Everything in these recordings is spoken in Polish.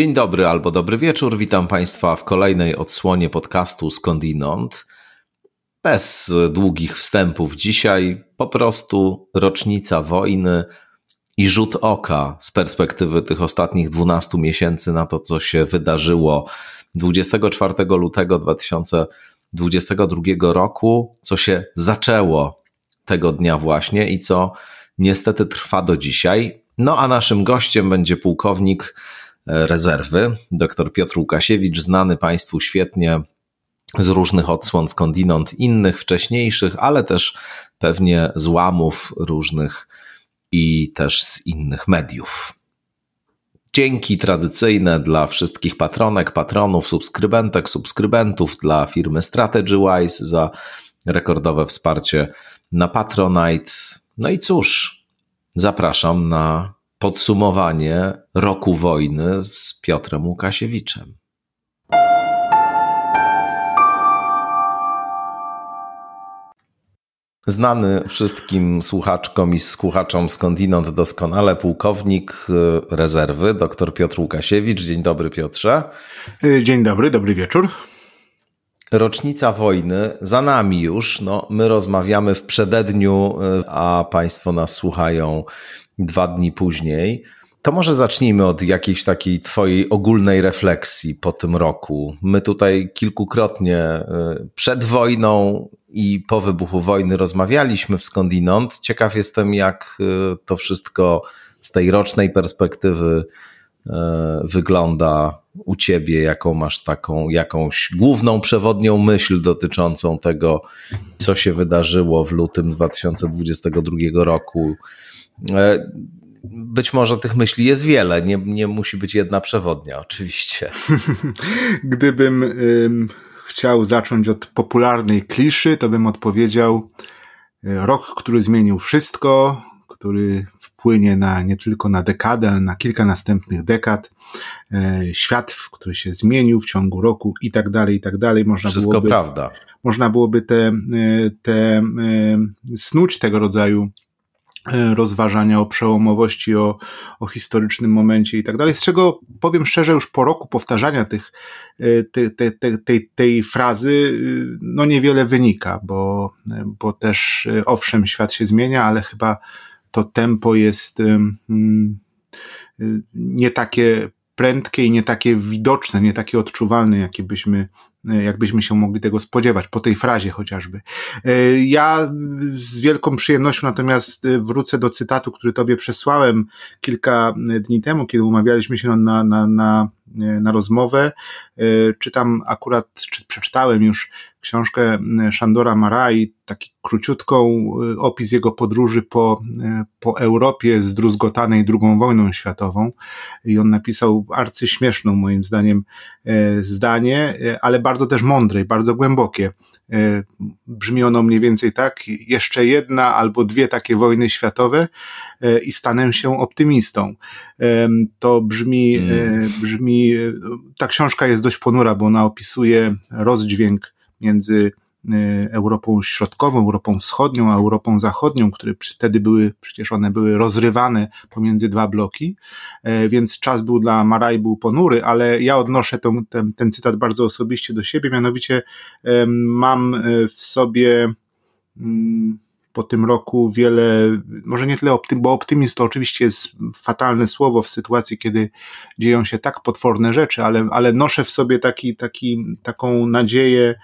Dzień dobry albo dobry wieczór. Witam Państwa w kolejnej odsłonie podcastu Skądinąd. Bez długich wstępów dzisiaj, po prostu rocznica wojny i rzut oka z perspektywy tych ostatnich 12 miesięcy na to, co się wydarzyło 24 lutego 2022 roku, co się zaczęło tego dnia właśnie i co niestety trwa do dzisiaj. No a naszym gościem będzie pułkownik rezerwy, dr Piotr Łukasiewicz, znany Państwu świetnie z różnych odsłon skądinąd innych, wcześniejszych, ale też pewnie z łamów różnych i też z innych mediów. Dzięki tradycyjne dla wszystkich patronek, patronów, subskrybentek, subskrybentów, dla firmy StrategyWise za rekordowe wsparcie na Patronite. No i cóż, zapraszam na podsumowanie roku wojny z Piotrem Łukasiewiczem. Znany wszystkim słuchaczkom i słuchaczom skądinąd doskonale pułkownik y, rezerwy, dr Piotr Łukasiewicz. Dzień dobry, Piotrze. Y, dzień dobry, dobry wieczór. Rocznica wojny za nami już. No, my rozmawiamy w przededniu, y, a Państwo nas słuchają dwa dni później. To może zacznijmy od jakiejś takiej Twojej ogólnej refleksji po tym roku. My tutaj kilkukrotnie y, przed wojną i po wybuchu wojny rozmawialiśmy w skądinąd. Ciekaw jestem, jak y, to wszystko z tej rocznej perspektywy y, wygląda u Ciebie, jaką masz taką jakąś główną przewodnią myśl dotyczącą tego, co się wydarzyło w lutym 2022 roku E, być może tych myśli jest wiele, nie, nie musi być jedna przewodnia, oczywiście. Gdybym ym, chciał zacząć od popularnej kliszy, to bym odpowiedział e, rok, który zmienił wszystko, który wpłynie na nie tylko na dekadę, ale na kilka następnych dekad. E, świat, który się zmienił w ciągu roku i tak dalej, i tak dalej. Można Wszystko byłoby, prawda. Można byłoby te, te, snuć tego rodzaju E, rozważania o przełomowości, o, o historycznym momencie i tak dalej, z czego powiem szczerze, już po roku powtarzania tych, e, te, te, te, tej, tej frazy, e, no niewiele wynika, bo, bo też owszem, świat się zmienia, ale chyba to tempo jest nie takie prędkie i nie takie widoczne, nie takie odczuwalne, jakie byśmy E, jakbyśmy się mogli tego spodziewać, po tej frazie chociażby. E, ja z wielką przyjemnością natomiast e, wrócę do cytatu, który tobie przesłałem kilka dni temu, kiedy umawialiśmy się na, na, na, na rozmowę. Czytam akurat, czy przeczytałem już książkę Szandora Marai, taki króciutką opis jego podróży po, po Europie zdruzgotanej II wojną światową i on napisał arcyśmieszną moim zdaniem zdanie, ale bardzo też mądre i bardzo głębokie. Brzmi ono mniej więcej tak, jeszcze jedna albo dwie takie wojny światowe i stanę się optymistą. To brzmi, mm. brzmi, ta książka jest dość ponura, bo ona opisuje rozdźwięk między Y, Europą Środkową, Europą Wschodnią, a Europą Zachodnią, które wtedy były, przecież one były rozrywane pomiędzy dwa bloki, e, więc czas był dla Maraj był ponury, ale ja odnoszę ten, ten, ten cytat bardzo osobiście do siebie, mianowicie mam e, w sobie mm, po tym roku wiele, może nie tyle optym, bo optymizm to oczywiście jest fatalne słowo w sytuacji, kiedy dzieją się tak potworne rzeczy, ale, ale noszę w sobie taki, taki, taką nadzieję,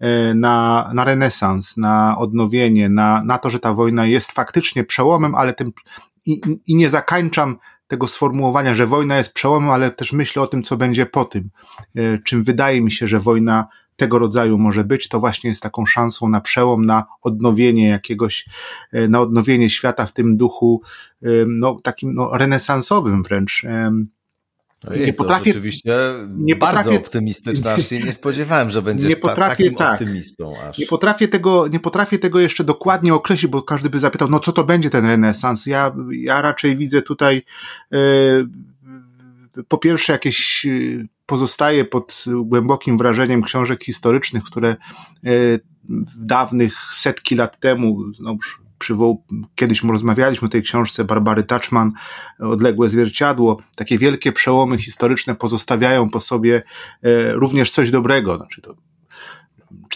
E, na, na renesans, na odnowienie, na, na to, że ta wojna jest faktycznie przełomem, ale tym i, i nie zakańczam tego sformułowania, że wojna jest przełomem, ale też myślę o tym, co będzie po tym. E, czym wydaje mi się, że wojna tego rodzaju może być, to właśnie jest taką szansą na przełom, na odnowienie jakiegoś, e, na odnowienie świata w tym duchu, no, takim no, renesansowym wręcz. Ojej, nie potrafię. Oczywiście nie bardzo potrafię, optymistyczna, aż się nie spodziewałem, że będziesz nie potrafię, takim tak, optymistą. Aż. Nie, potrafię tego, nie potrafię tego jeszcze dokładnie określić, bo każdy by zapytał, no co to będzie ten renesans? Ja, ja raczej widzę tutaj e, po pierwsze jakieś e, pozostaje pod głębokim wrażeniem książek historycznych, które e, dawnych setki lat temu, znowuż przywoł, kiedyś rozmawialiśmy o tej książce Barbary Touchman, Odległe zwierciadło, takie wielkie przełomy historyczne pozostawiają po sobie również coś dobrego, znaczy to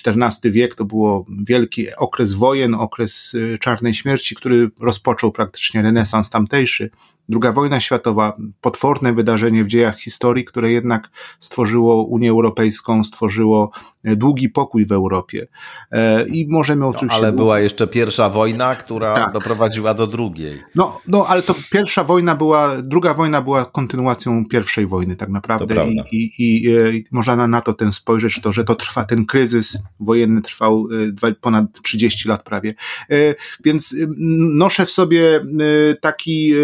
XIV wiek to było wielki okres wojen, okres czarnej śmierci, który rozpoczął praktycznie renesans tamtejszy. Druga wojna światowa, potworne wydarzenie w dziejach historii, które jednak stworzyło Unię Europejską, stworzyło e, długi pokój w Europie. E, I możemy no, oczywiście. ale była jeszcze pierwsza wojna, która tak. doprowadziła do drugiej. No, no, ale to pierwsza wojna była, druga wojna była kontynuacją pierwszej wojny, tak naprawdę. I, i, i, e, I, można na to ten spojrzeć, to, że to trwa, ten kryzys wojenny trwał ponad 30 lat prawie. Więc noszę w sobie taki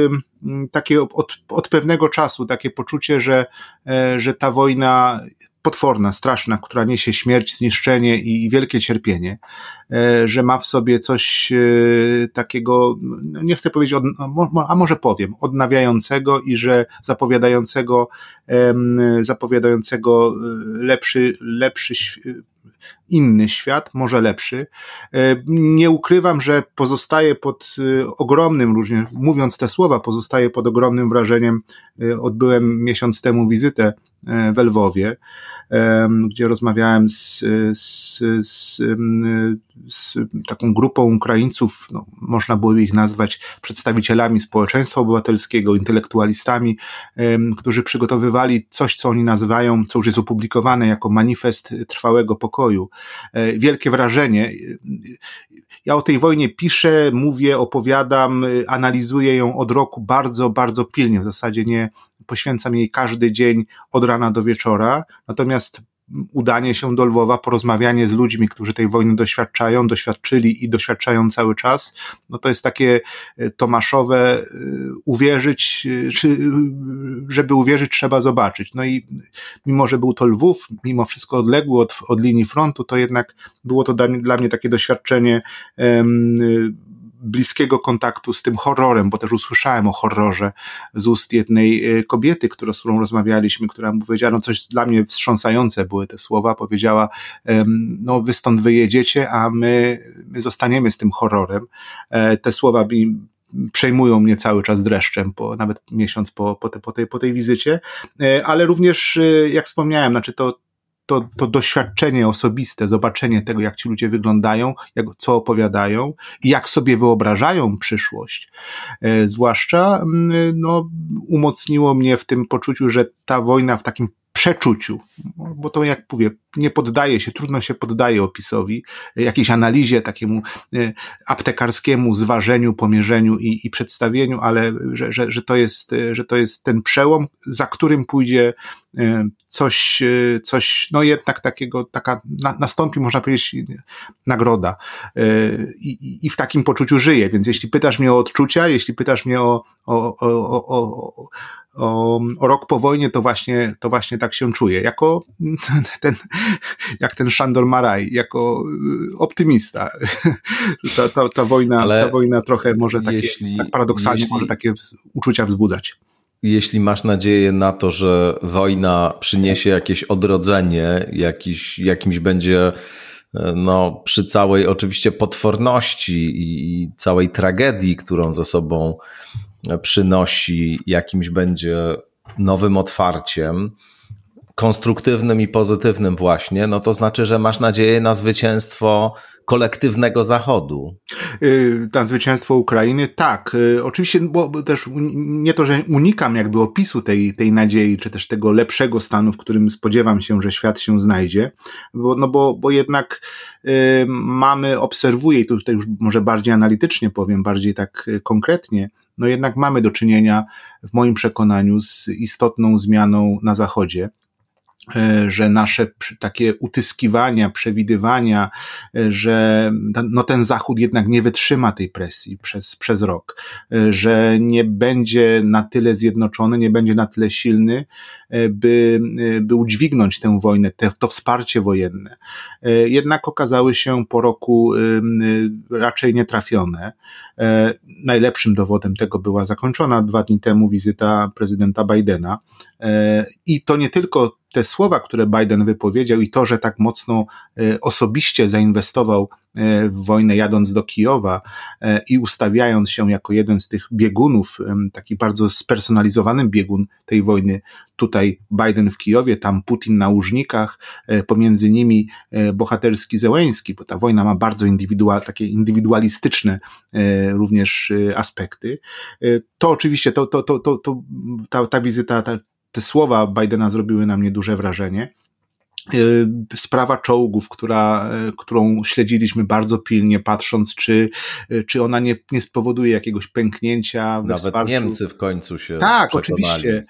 takie od, od pewnego czasu takie poczucie, że, e, że ta wojna potworna, straszna, która niesie śmierć, zniszczenie i wielkie cierpienie, e, że ma w sobie coś e, takiego, no, nie chcę powiedzieć, a może powiem, odnawiającego i że zapowiadającego, zapowiadającego lepszy, lepszy inny świat, może lepszy. E, nie ukrywam, że pozostaje pod e, ogromnym, mówiąc te słowa, pozostaje pod ogromnym wrażeniem. E, odbyłem miesiąc temu wizytę w Lwowie, gdzie rozmawiałem z, z, z, z taką grupą Ukraińców, no, można było ich nazwać przedstawicielami społeczeństwa obywatelskiego, intelektualistami, którzy przygotowywali coś, co oni nazywają, co już jest opublikowane jako manifest trwałego pokoju. E, wielkie wrażenie. Ja o tej wojnie piszę, mówię, opowiadam, analizuję ją od roku bardzo, bardzo pilnie. W zasadzie nie poświęcam jej każdy dzień od rana do wieczora. Natomiast udanie się do Lwowa, porozmawianie z ludźmi, którzy tej wojny doświadczają, doświadczyli i doświadczają cały czas, no to jest takie e, tomaszowe e, uwierzyć, e, czy żeby uwierzyć trzeba zobaczyć. No i mimo, że był to Lwów, mimo wszystko odległy od, od linii frontu, to jednak było to dla mnie, dla mnie takie doświadczenie bliskiego kontaktu z tym horrorem, bo też usłyszałem o horrorze z ust jednej e, kobiety, która, z którą rozmawialiśmy, która powiedziała, no coś dla mnie wstrząsające były te słowa, powiedziała, no wy stąd wyjedziecie, a my, my zostaniemy z tym horrorem. E, te słowa mi przejmują mnie cały czas dreszczem, po, nawet miesiąc po, po, te, po, tej, po tej wizycie, e, ale również, jak wspomniałem, znaczy to, to, to doświadczenie osobiste, zobaczenie tego, jak ci ludzie wyglądają, jak, co opowiadają i jak sobie wyobrażają przyszłość, e, zwłaszcza, mm, no, umocniło mnie w tym poczuciu, że ta wojna w takim przeczuciu, bo to jak mówię, nie poddaje się, trudno się poddaje opisowi, jakiejś analizie, takiemu e, aptekarskiemu zważeniu, pomierzeniu i, i przedstawieniu, ale że, że, że, to jest, e, że to jest ten przełom, za którym pójdzie e, coś, coś no jednak takiego, taka na, nastąpi, można powiedzieć, nagroda. I, I w takim poczuciu żyję, więc jeśli pytasz mnie o odczucia, jeśli pytasz mnie o, o, o, o, o, o rok po wojnie, to właśnie, to właśnie tak się czuję. Jako ten, jak ten Szandor Maraj, jako y, optymista. ta, ta, ta, wojna, ta wojna trochę może takie, jeśli, tak paradoksalnie jeśli, może takie uczucia wzbudzać. Jeśli masz nadzieję na to, że wojna przyniesie jakieś odrodzenie, jakiś, jakimś będzie no, przy całej oczywiście potworności i całej tragedii, którą ze sobą przynosi, jakimś będzie nowym otwarciem, konstruktywnym i pozytywnym właśnie, no to znaczy, że masz nadzieję na zwycięstwo kolektywnego Zachodu. Y, na zwycięstwo Ukrainy, tak. Y, oczywiście, bo też nie to, że unikam jakby opisu tej, tej nadziei, czy też tego lepszego stanu, w którym spodziewam się, że świat się znajdzie, bo, no bo, bo jednak y, mamy, obserwuję, i tutaj już może bardziej analitycznie powiem, bardziej tak konkretnie, no jednak mamy do czynienia w moim przekonaniu z istotną zmianą na Zachodzie. E, że nasze takie utyskiwania, przewidywania, e, że no ten Zachód jednak nie wytrzyma tej presji przez, przez rok, e, że nie będzie na tyle zjednoczony, nie będzie na tyle silny, by, by udźwignąć tę wojnę, te, to wsparcie wojenne. Jednak okazały się po roku raczej nietrafione. Najlepszym dowodem tego była zakończona dwa dni temu wizyta prezydenta Bidena. I to nie tylko te słowa, które Biden wypowiedział i to, że tak mocno osobiście zainwestował w wojnę jadąc do Kijowa i ustawiając się jako jeden z tych biegunów, taki bardzo spersonalizowany biegun tej wojny, tutaj Biden w Kijowie, tam Putin na łużnikach, pomiędzy nimi bohaterski Zełęński, bo ta wojna ma bardzo indywidual, takie indywidualistyczne również aspekty. To oczywiście, to, to, to, to, to ta, ta wizyta, ta, te słowa Bidena zrobiły na mnie duże wrażenie. Y, sprawa czołgów, która, y, którą śledziliśmy bardzo pilnie, patrząc, czy, y, czy ona nie, nie spowoduje jakiegoś pęknięcia we Nawet wsparciu. Niemcy w końcu się Tak, przekonali. oczywiście.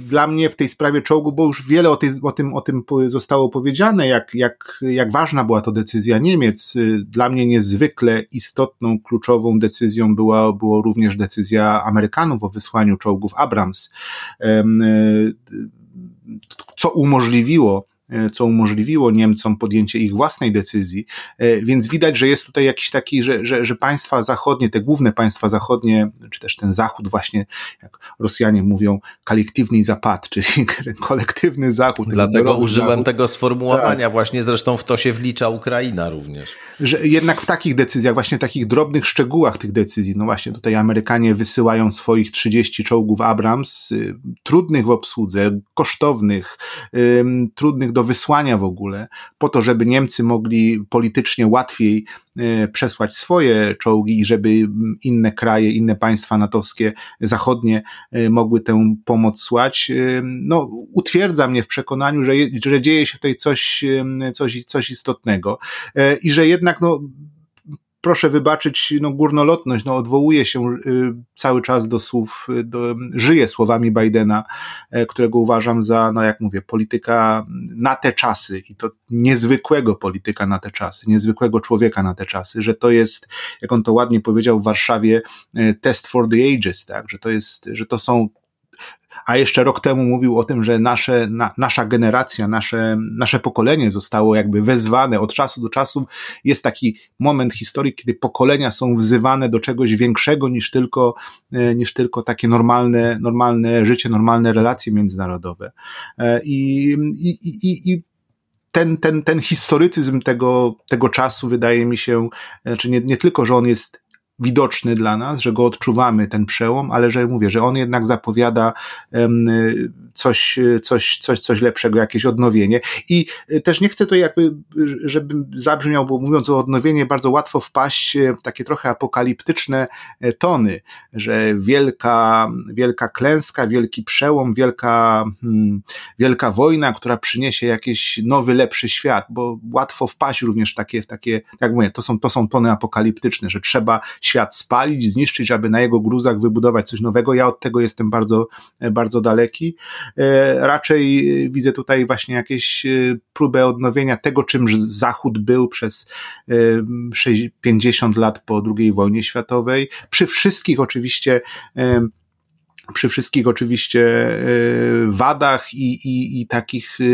Dla mnie w tej sprawie czołgu, bo już wiele o, tej, o, tym, o tym zostało powiedziane, jak, jak, jak ważna była to decyzja Niemiec. Dla mnie niezwykle istotną, kluczową decyzją była, było również decyzja Amerykanów o wysłaniu czołgów Abrams, co umożliwiło co umożliwiło Niemcom podjęcie ich własnej decyzji, e, więc widać, że jest tutaj jakiś taki, że, że, że państwa zachodnie, te główne państwa zachodnie, czy też ten Zachód właśnie, jak Rosjanie mówią, kolektywny zapad, czyli ten kolektywny Zachód. Dlatego użyłem zachód. tego sformułowania, tak. właśnie zresztą w to się wlicza Ukraina również. Że jednak w takich decyzjach, właśnie takich drobnych szczegółach tych decyzji, no właśnie tutaj Amerykanie wysyłają swoich 30 czołgów Abrams, y, trudnych w obsłudze, kosztownych, trudnych do do wysłania w ogóle, po to, żeby Niemcy mogli politycznie łatwiej e, przesłać swoje czołgi i żeby inne kraje, inne państwa natowskie, zachodnie e, mogły tę pomoc słać, e, no, utwierdza mnie w przekonaniu, że, że dzieje się tutaj coś, coś, coś istotnego. I że jednak no, proszę wybaczyć no, górnolotność, no, odwołuje się y, cały czas do słów, y, do, żyje słowami Bidena, e, którego uważam za, no jak mówię, polityka na te czasy i to niezwykłego polityka na te czasy, niezwykłego człowieka na te czasy, że to jest, jak on to ładnie powiedział w Warszawie, e, test for the ages, tak, że to jest, że to są a jeszcze rok temu mówił o tym, że nasze, na, nasza generacja, nasze, nasze pokolenie zostało jakby wezwane od czasu do czasu. Jest taki moment historii, kiedy pokolenia są wzywane do czegoś większego niż tylko, e, niż tylko takie normalne, normalne życie, normalne relacje międzynarodowe. E, I, i, i, i ten, ten, ten historycyzm tego, tego czasu wydaje mi się, znaczy nie, nie tylko, że on jest widoczny dla nas, że go odczuwamy, ten przełom, ale że mówię, że on jednak zapowiada coś, coś, coś, coś lepszego, jakieś odnowienie. I y, też nie chcę to jakby, żeby zabrzmiał, bo mówiąc o odnowieniu, bardzo łatwo wpaść w takie trochę apokaliptyczne tony, że wielka, wielka klęska, wielki przełom, wielka, hmm, wielka wojna, która przyniesie jakiś nowy, lepszy świat, bo łatwo wpaść również w takie, w takie, jak mówię, to są, to są tony apokaliptyczne, że trzeba świat spalić, zniszczyć, aby na jego gruzach wybudować coś nowego. Ja od tego jestem bardzo, bardzo daleki. E, raczej widzę tutaj właśnie jakieś e, próbę odnowienia tego, czym Zachód był przez 50 e, lat po II wojnie światowej. Przy wszystkich oczywiście przy wszystkich oczywiście e, wadach i, i, i takich e,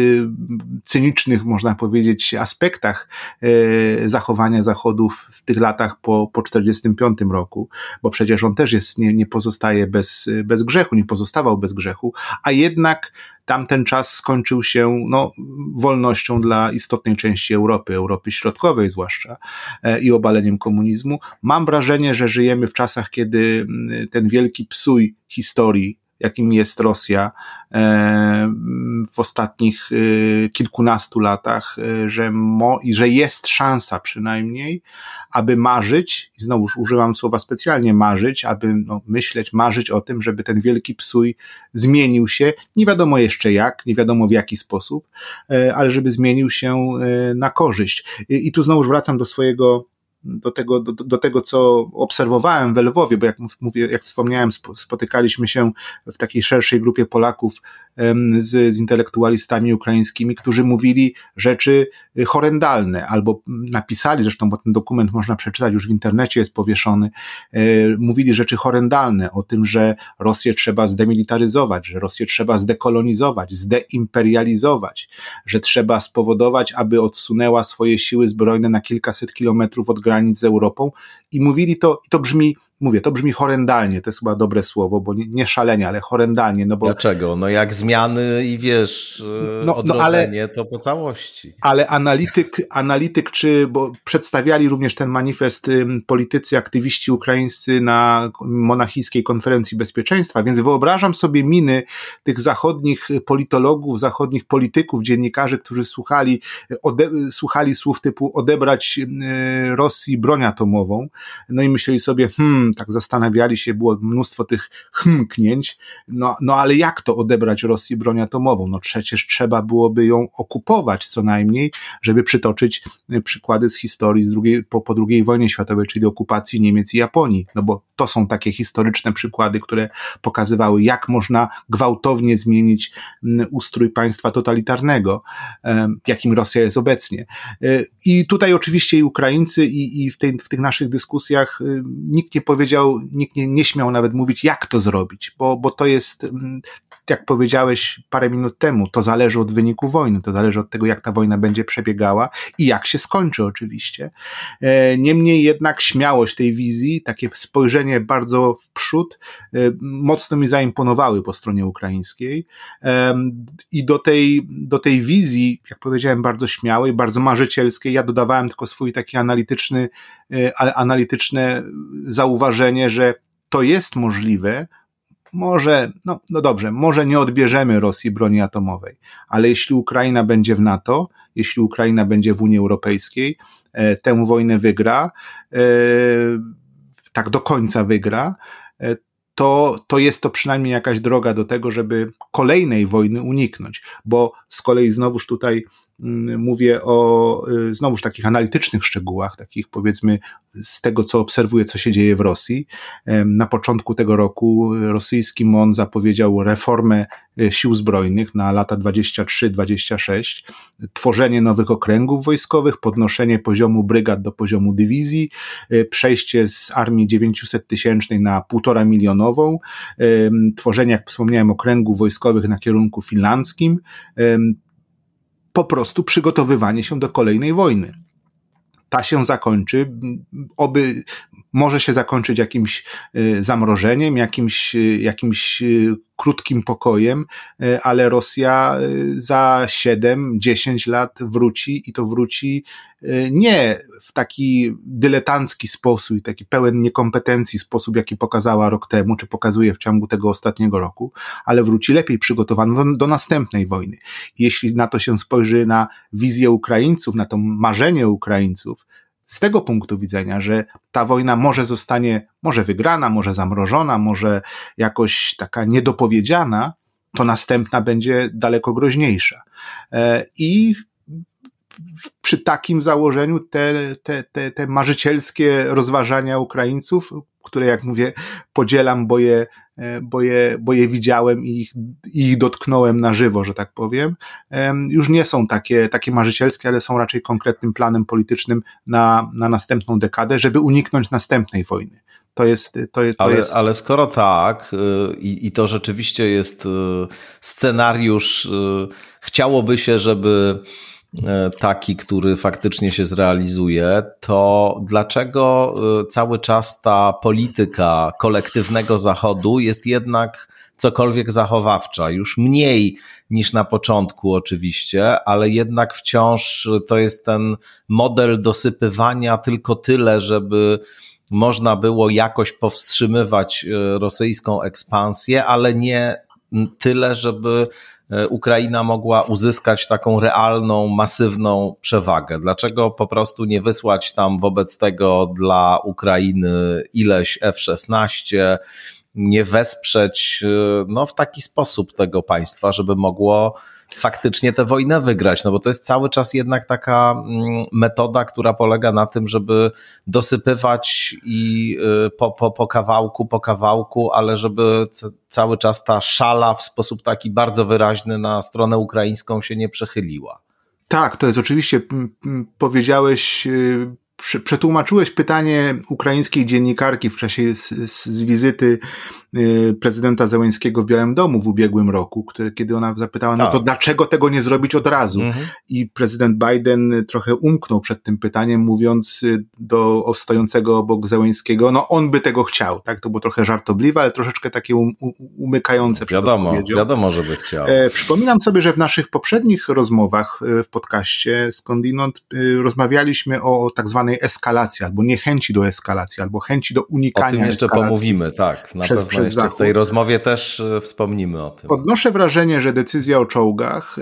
cynicznych, można powiedzieć, aspektach e, zachowania Zachodów w tych latach po, po 45 roku, bo przecież on też jest, nie, nie pozostaje bez, bez grzechu, nie pozostawał bez grzechu, a jednak tamten czas skończył się no, wolnością dla istotnej części Europy, Europy Środkowej zwłaszcza i obaleniem komunizmu. Mam wrażenie, że żyjemy w czasach, kiedy ten wielki psuj historii, jakim jest Rosja e, w ostatnich e, kilkunastu latach, e, że, mo, że jest szansa przynajmniej, aby marzyć, i znowu używam słowa specjalnie marzyć, aby no, myśleć, marzyć o tym, żeby ten wielki psuj zmienił się, nie wiadomo jeszcze jak, nie wiadomo w jaki sposób, ale żeby zmienił się na korzyść. I, i tu znowu wracam do swojego do tego, do, do tego, co obserwowałem w Lwowie, bo jak mówię, jak wspomniałem, spotykaliśmy się w takiej szerszej grupie Polaków z, z intelektualistami ukraińskimi, którzy mówili rzeczy y, horrendalne, albo napisali, zresztą, bo ten dokument można przeczytać już w internecie, jest powieszony, e, mówili rzeczy horrendalne o tym, że Rosję trzeba zdemilitaryzować, że Rosję trzeba zdekolonizować, zdeimperializować, że trzeba spowodować, aby odsunęła swoje siły zbrojne na kilkaset kilometrów od granic granic z Europą i mówili to, i to brzmi, mówię, to brzmi horrendalnie, to jest chyba dobre słowo, bo nie, nie szalenie, ale horrendalnie. No bo, Dlaczego? No jak zmiany i wiesz, no, no odrodzenie, ale, to po całości. Ale analityk, analityk, czy, bo przedstawiali również ten manifest politycy, aktywiści ukraińscy na monachijskiej konferencji bezpieczeństwa, więc wyobrażam sobie miny tych zachodnich politologów, zachodnich polityków, dziennikarzy, którzy słuchali, ode, słuchali słów typu odebrać Rosji broń atomową, no i myśleli sobie, hmm, tak zastanawiali się, było mnóstwo tych hmknięć, no, no ale jak to odebrać Rosji broń atomową? No przecież trzeba byłoby ją okupować co najmniej, żeby przytoczyć e, przykłady z historii z drugiej, po, po II wojnie światowej, czyli okupacji Niemiec i Japonii, no bo to są takie historyczne przykłady, które pokazywały, jak można gwałtownie zmienić ustrój państwa totalitarnego, jakim Rosja jest obecnie. E, I tutaj oczywiście i Ukraińcy, i, i w, tej, w tych naszych dyskusjach y, nikt nie powiedział, nikt nie, nie śmiał nawet mówić, jak to zrobić, bo, bo to jest, mm, jak powiedziałeś parę minut temu, to zależy od wyniku wojny, to zależy od tego, jak ta wojna będzie przebiegała i jak się skończy oczywiście. E, niemniej jednak śmiałość tej wizji, takie spojrzenie bardzo w przód, e, mocno mi zaimponowały po stronie ukraińskiej i do tej, do tej wizji, jak powiedziałem, bardzo śmiałej, bardzo marzycielskiej, ja dodawałem tylko swój taki analityczny e, analityczne zauważenie, że to jest możliwe, może, no, no dobrze, może nie odbierzemy Rosji broni atomowej, ale jeśli Ukraina będzie w NATO, jeśli Ukraina będzie w Unii Europejskiej, e, tę wojnę wygra, e, tak do końca wygra, e, to, to jest to przynajmniej jakaś droga do tego, żeby kolejnej wojny uniknąć, bo z kolei znowuż tutaj mówię o y, znowuż takich analitycznych szczegółach, takich powiedzmy z tego, co obserwuję, co się dzieje w Rosji. Na początku tego roku rosyjski MON zapowiedział reformę y, sił zbrojnych na lata 23-26, tworzenie nowych okręgów wojskowych, podnoszenie poziomu brygad do poziomu dywizji, y, przejście z armii 900 tysięcznej na półtora milionową, tworzenie, jak wspomniałem, okręgów wojskowych na kierunku finlandzkim, po prostu przygotowywanie się do kolejnej wojny. Ta się zakończy, oby może się zakończyć jakimś y, zamrożeniem, jakimś, y, jakimś y, krótkim pokojem, ale Rosja za 7-10 lat wróci i to wróci nie w taki dyletancki sposób, taki pełen niekompetencji sposób, jaki pokazała rok temu, czy pokazuje w ciągu tego ostatniego roku, ale wróci lepiej przygotowano do, do następnej wojny. Jeśli na to się spojrzy na wizję Ukraińców, na to marzenie Ukraińców, z tego punktu widzenia, że ta wojna może zostanie, może wygrana, może zamrożona, może jakoś taka niedopowiedziana, to następna będzie daleko groźniejsza. E, I przy takim założeniu te, te, te, te marzycielskie rozważania Ukraińców, które jak mówię, podzielam, bo je, e, bo je, bo je widziałem i ich, ich dotknąłem na żywo, że tak powiem, już nie są takie, takie marzycielskie, ale są raczej konkretnym planem politycznym na, na następną dekadę, żeby uniknąć następnej wojny. To jest, to, to ale, jest... ale skoro tak, y, i, i to rzeczywiście jest y, scenariusz, y, chciałoby się, żeby taki, który faktycznie się zrealizuje, to dlaczego e, cały czas ta polityka kolektywnego Zachodu jest jednak cokolwiek zachowawcza? Już mniej niż na początku, oczywiście, ale jednak wciąż to jest ten model dosypywania tylko tyle, żeby można było jakoś powstrzymywać e, rosyjską ekspansję, ale nie tyle, żeby E, Ukraina mogła uzyskać taką realną, masywną przewagę? Dlaczego po prostu nie wysłać tam wobec tego dla Ukrainy ileś F-16, nie wesprzeć e, no, w taki sposób tego państwa, żeby mogło faktycznie tę wojnę wygrać, no bo to jest cały czas jednak taka mm, metoda, która polega na tym, żeby dosypywać i y, po, po, po kawałku, po kawałku, ale żeby cały czas ta szala w sposób taki bardzo wyraźny na stronę ukraińską się nie przechyliła. Tak, to jest oczywiście, powiedziałeś y, przetłumaczyłeś pytanie ukraińskiej dziennikarki w czasie z, z wizyty prezydenta Zełęńskiego w Białym Domu w ubiegłym roku, który, kiedy ona zapytała, no to tak. dlaczego tego nie zrobić od razu? Mhm. I prezydent Biden trochę umknął przed tym pytaniem, mówiąc do stojącego obok Zełęńskiego, no on by tego chciał, tak? To było trochę żartobliwe, ale troszeczkę takie um, umykające. Wiadomo, wiadomo, że by chciał. E, przypominam sobie, że w naszych poprzednich rozmowach e, w podcaście skądinąd e, rozmawialiśmy o, o tak zwanej eskalacji, albo niechęci do eskalacji, albo chęci do unikania eskalacji. O tym jeszcze pomówimy, tak. Na przez, pewno jeszcze w tej rozmowie też wspomnimy o tym. Odnoszę wrażenie, że decyzja o czołgach,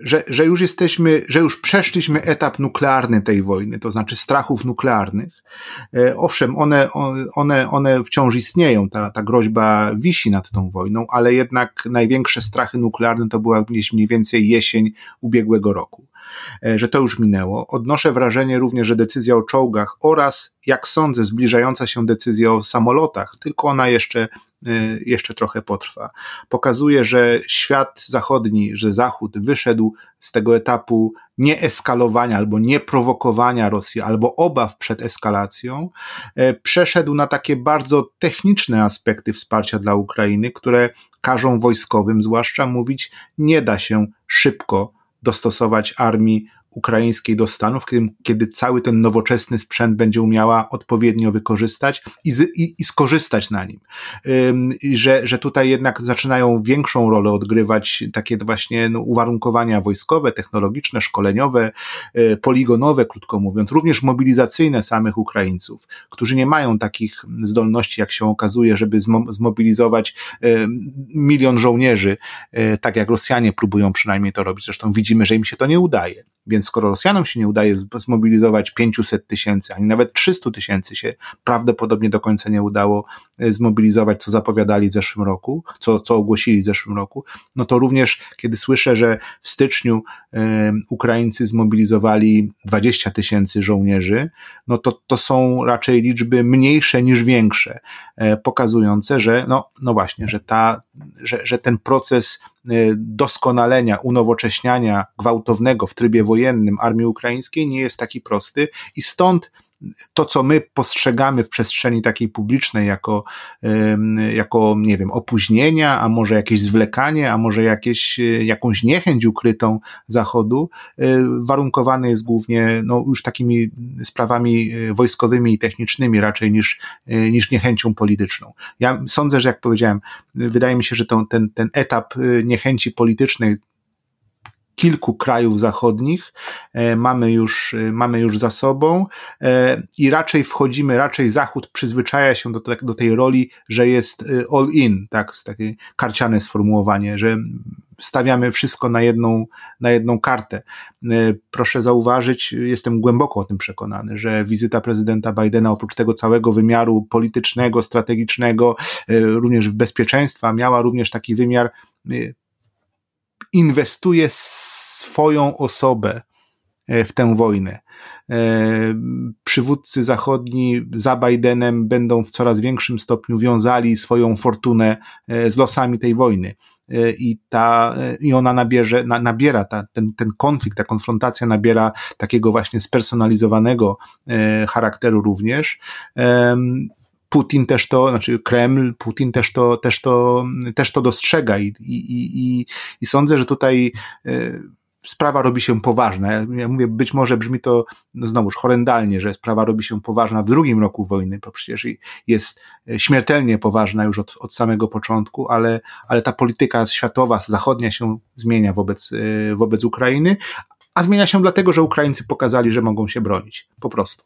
że, że już jesteśmy, że już przeszliśmy etap nuklearny tej wojny, to znaczy strachów nuklearnych. Owszem, one, one, one wciąż istnieją, ta, ta groźba wisi nad tą wojną, ale jednak największe strachy nuklearne to była gdzieś mniej więcej jesień ubiegłego roku. E, że to już minęło. Odnoszę wrażenie również, że decyzja o czołgach oraz, jak sądzę, zbliżająca się decyzja o samolotach, tylko ona jeszcze, e, jeszcze trochę potrwa. Pokazuje, że świat zachodni, że Zachód wyszedł z tego etapu nieeskalowania albo nieprowokowania Rosji, albo obaw przed eskalacją, e, przeszedł na takie bardzo techniczne aspekty wsparcia dla Ukrainy, które każą wojskowym zwłaszcza mówić, nie da się szybko dostosować armii ukraińskiej do Stanów, kiedy, kiedy cały ten nowoczesny sprzęt będzie umiała odpowiednio wykorzystać i, z, i, i skorzystać na nim. Ym, że, że tutaj jednak zaczynają większą rolę odgrywać takie właśnie no, uwarunkowania wojskowe, technologiczne, szkoleniowe, y, poligonowe, krótko mówiąc, również mobilizacyjne samych Ukraińców, którzy nie mają takich zdolności, jak się okazuje, żeby zmo, zmobilizować y, milion żołnierzy, y, tak jak Rosjanie próbują przynajmniej to robić. Zresztą widzimy, że im się to nie udaje. Więc skoro Rosjanom się nie udaje zmobilizować 500 tysięcy, ani nawet 300 tysięcy się prawdopodobnie do końca nie udało e, zmobilizować, co zapowiadali w zeszłym roku, co, co ogłosili w zeszłym roku, no to również kiedy słyszę, że w styczniu e, Ukraińcy zmobilizowali 20 tysięcy żołnierzy, no to to są raczej liczby mniejsze niż większe, e, pokazujące, że no, no właśnie, że, ta, że, że ten proces Y, doskonalenia, unowocześniania gwałtownego w trybie wojennym armii ukraińskiej nie jest taki prosty i stąd to, co my postrzegamy w przestrzeni takiej publicznej jako, jako, nie wiem, opóźnienia, a może jakieś zwlekanie, a może jakieś, y, jakąś niechęć ukrytą Zachodu, y, warunkowane jest głównie no, już takimi sprawami wojskowymi i technicznymi raczej niż, niż niechęcią polityczną. Ja sądzę, że jak powiedziałem, wydaje mi się, że to, ten, ten etap niechęci politycznej kilku krajów zachodnich e, mamy już, e, mamy już za sobą e, i raczej wchodzimy, raczej Zachód przyzwyczaja się do, do tej roli, że jest all in, tak, takie karciane sformułowanie, że stawiamy wszystko na jedną, na jedną kartę. Proszę zauważyć, jestem głęboko o tym przekonany, że wizyta prezydenta Bidena oprócz tego całego wymiaru politycznego, strategicznego, również bezpieczeństwa, miała również taki wymiar inwestuje swoją osobę e, w tę wojnę. E, przywódcy zachodni za Bidenem będą w coraz większym stopniu wiązali swoją fortunę e, z losami tej wojny. I, ta, i ona nabierze, nabiera, ta, ten, ten konflikt, ta konfrontacja nabiera takiego właśnie spersonalizowanego charakteru również. Putin też to, znaczy Kreml, Putin też to, też to, też to dostrzega i, i, i, i sądzę, że tutaj e, sprawa robi się poważna. Ja mówię, być może brzmi to no znowuż horrendalnie, że sprawa robi się poważna w drugim roku wojny, bo przecież jest śmiertelnie poważna już od, od samego początku, ale, ale ta polityka światowa, zachodnia się zmienia wobec, e, wobec Ukrainy, a zmienia się dlatego, że Ukraińcy pokazali, że mogą się bronić. Po prostu.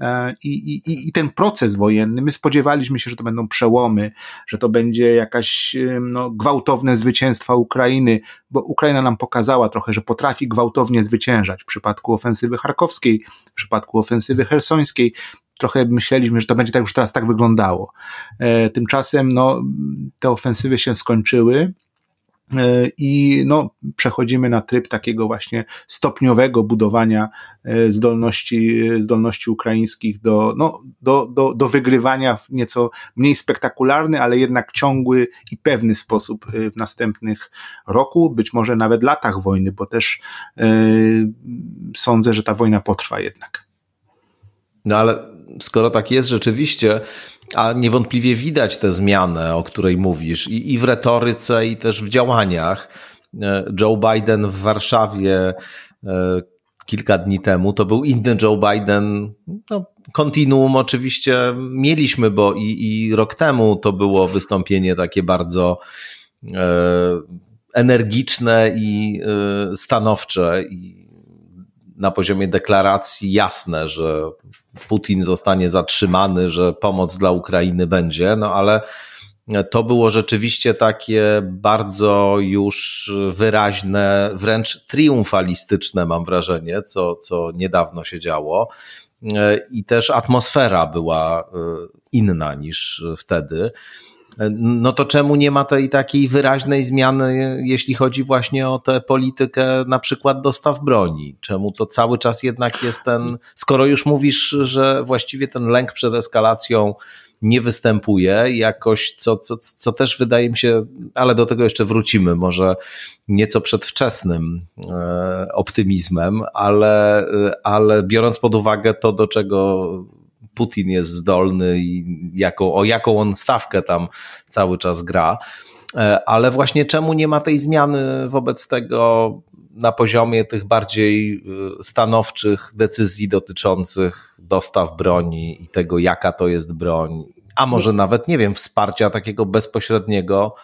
E, I, i, I ten proces wojenny, my spodziewaliśmy się, że to będą przełomy, że to będzie jakaś no, gwałtowne zwycięstwa Ukrainy, bo Ukraina nam pokazała trochę, że potrafi gwałtownie zwyciężać w przypadku ofensywy charkowskiej, w przypadku ofensywy hersońskiej. Trochę myśleliśmy, że to będzie tak już teraz tak wyglądało. E, tymczasem no, te ofensywy się skończyły I no, przechodzimy na tryb takiego właśnie stopniowego budowania e, zdolności, zdolności ukraińskich do, no, do, do, do wygrywania w nieco mniej spektakularny, ale jednak ciągły i pewny sposób e, w następnych roku, być może nawet latach wojny, bo też yy, sądzę, że ta wojna potrwa jednak. No ale skoro tak jest rzeczywiście, a niewątpliwie widać tę zmianę, o której mówisz, i, i w retoryce, i też w działaniach. E, Joe Biden w Warszawie e, kilka dni temu to był inny Joe Biden. No, kontinuum oczywiście mieliśmy, bo i, i rok temu to było wystąpienie takie bardzo e, energiczne i e, stanowcze i na poziomie deklaracji jasne, że Putin zostanie zatrzymany, że pomoc dla Ukrainy będzie, no ale to było rzeczywiście takie bardzo już wyraźne, wręcz triumfalistyczne, mam wrażenie, co, co niedawno się działo. I też atmosfera była e, inna niż wtedy. No to czemu nie ma tej takiej wyraźnej zmiany, jeśli chodzi właśnie o tę politykę na przykład dostaw broni? Czemu to cały czas jednak jest ten, skoro już mówisz, że właściwie ten lęk przed eskalacją nie występuje jakoś, co, co, co też wydaje mi się, ale do tego jeszcze wrócimy, może nieco przedwczesnym e, optymizmem, ale, ale biorąc pod uwagę to, do czego Putin jest zdolny i jaką, o jaką on stawkę tam cały czas gra. E, ale właśnie czemu nie ma tej zmiany wobec tego na poziomie tych bardziej e, stanowczych decyzji dotyczących dostaw broni i tego, jaka to jest broń, a może no. nawet, nie wiem, wsparcia takiego bezpośredniego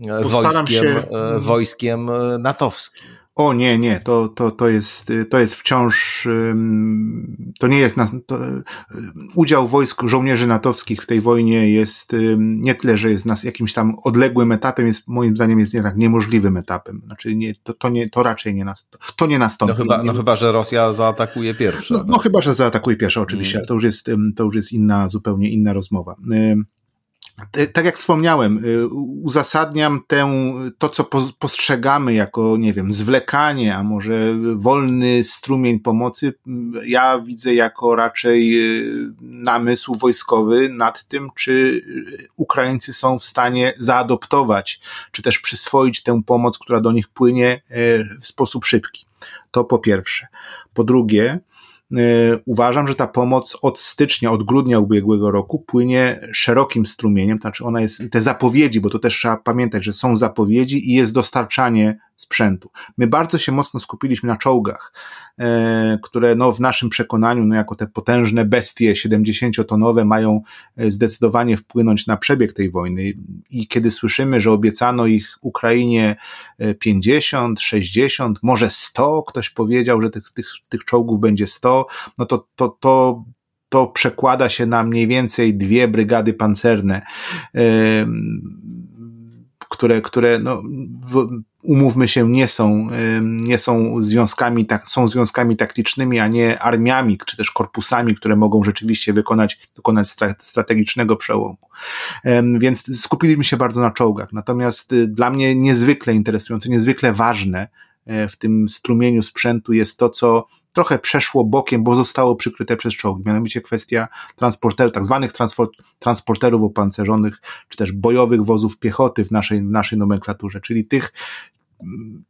e, wojskiem, się... wojskiem natowskim. O nie, nie, to, to, to, jest, to jest wciąż, to nie jest, to, udział wojsk żołnierzy natowskich w tej wojnie jest nie tyle, że jest nas jakimś tam odległym etapem, jest moim zdaniem jest jednak niemożliwym etapem. Znaczy nie, to, to, nie, to raczej nie, nas, to nie nastąpi. No chyba, no chyba, że Rosja zaatakuje pierwsza. No, no chyba, że zaatakuje pierwsza oczywiście, ale to już jest, to już jest inna, zupełnie inna rozmowa. E, tak jak wspomniałem, e, uzasadniam tę, to, co postrzegamy jako, nie wiem, zwlekanie, a może wolny strumień pomocy, ja widzę jako raczej e, namysł wojskowy nad tym, czy Ukraińcy są w stanie zaadoptować, czy też przyswoić tę pomoc, która do nich płynie w sposób szybki. To po pierwsze. Po drugie, E, uważam, że ta pomoc od stycznia, od grudnia ubiegłego roku płynie szerokim strumieniem, znaczy ona jest, te zapowiedzi, bo to też trzeba pamiętać, że są zapowiedzi i jest dostarczanie sprzętu. My bardzo się mocno skupiliśmy na czołgach, e, które no, w naszym przekonaniu, no, jako te potężne bestie 70-tonowe, mają e, zdecydowanie wpłynąć na przebieg tej wojny. I kiedy słyszymy, że obiecano ich Ukrainie 50, 60, może 100, ktoś powiedział, że tych, tych, tych czołgów będzie 100, no to, to, to to przekłada się na mniej więcej dwie brygady pancerne które, które no, umówmy się, nie są, nie są związkami, tak, są związkami taktycznymi, a nie armiami, czy też korpusami, które mogą rzeczywiście wykonać, dokonać strategicznego przełomu. Więc skupiliśmy się bardzo na czołgach. Natomiast y, dla mnie niezwykle interesujące, niezwykle ważne e, w tym strumieniu sprzętu jest to, co trochę przeszło bokiem, bo zostało przykryte przez czołgi. Mianowicie kwestia transporterów, tak zwanych transporterów opancerzonych, czy też bojowych wozów piechoty w naszej, naszej nomenklaturze, czyli tych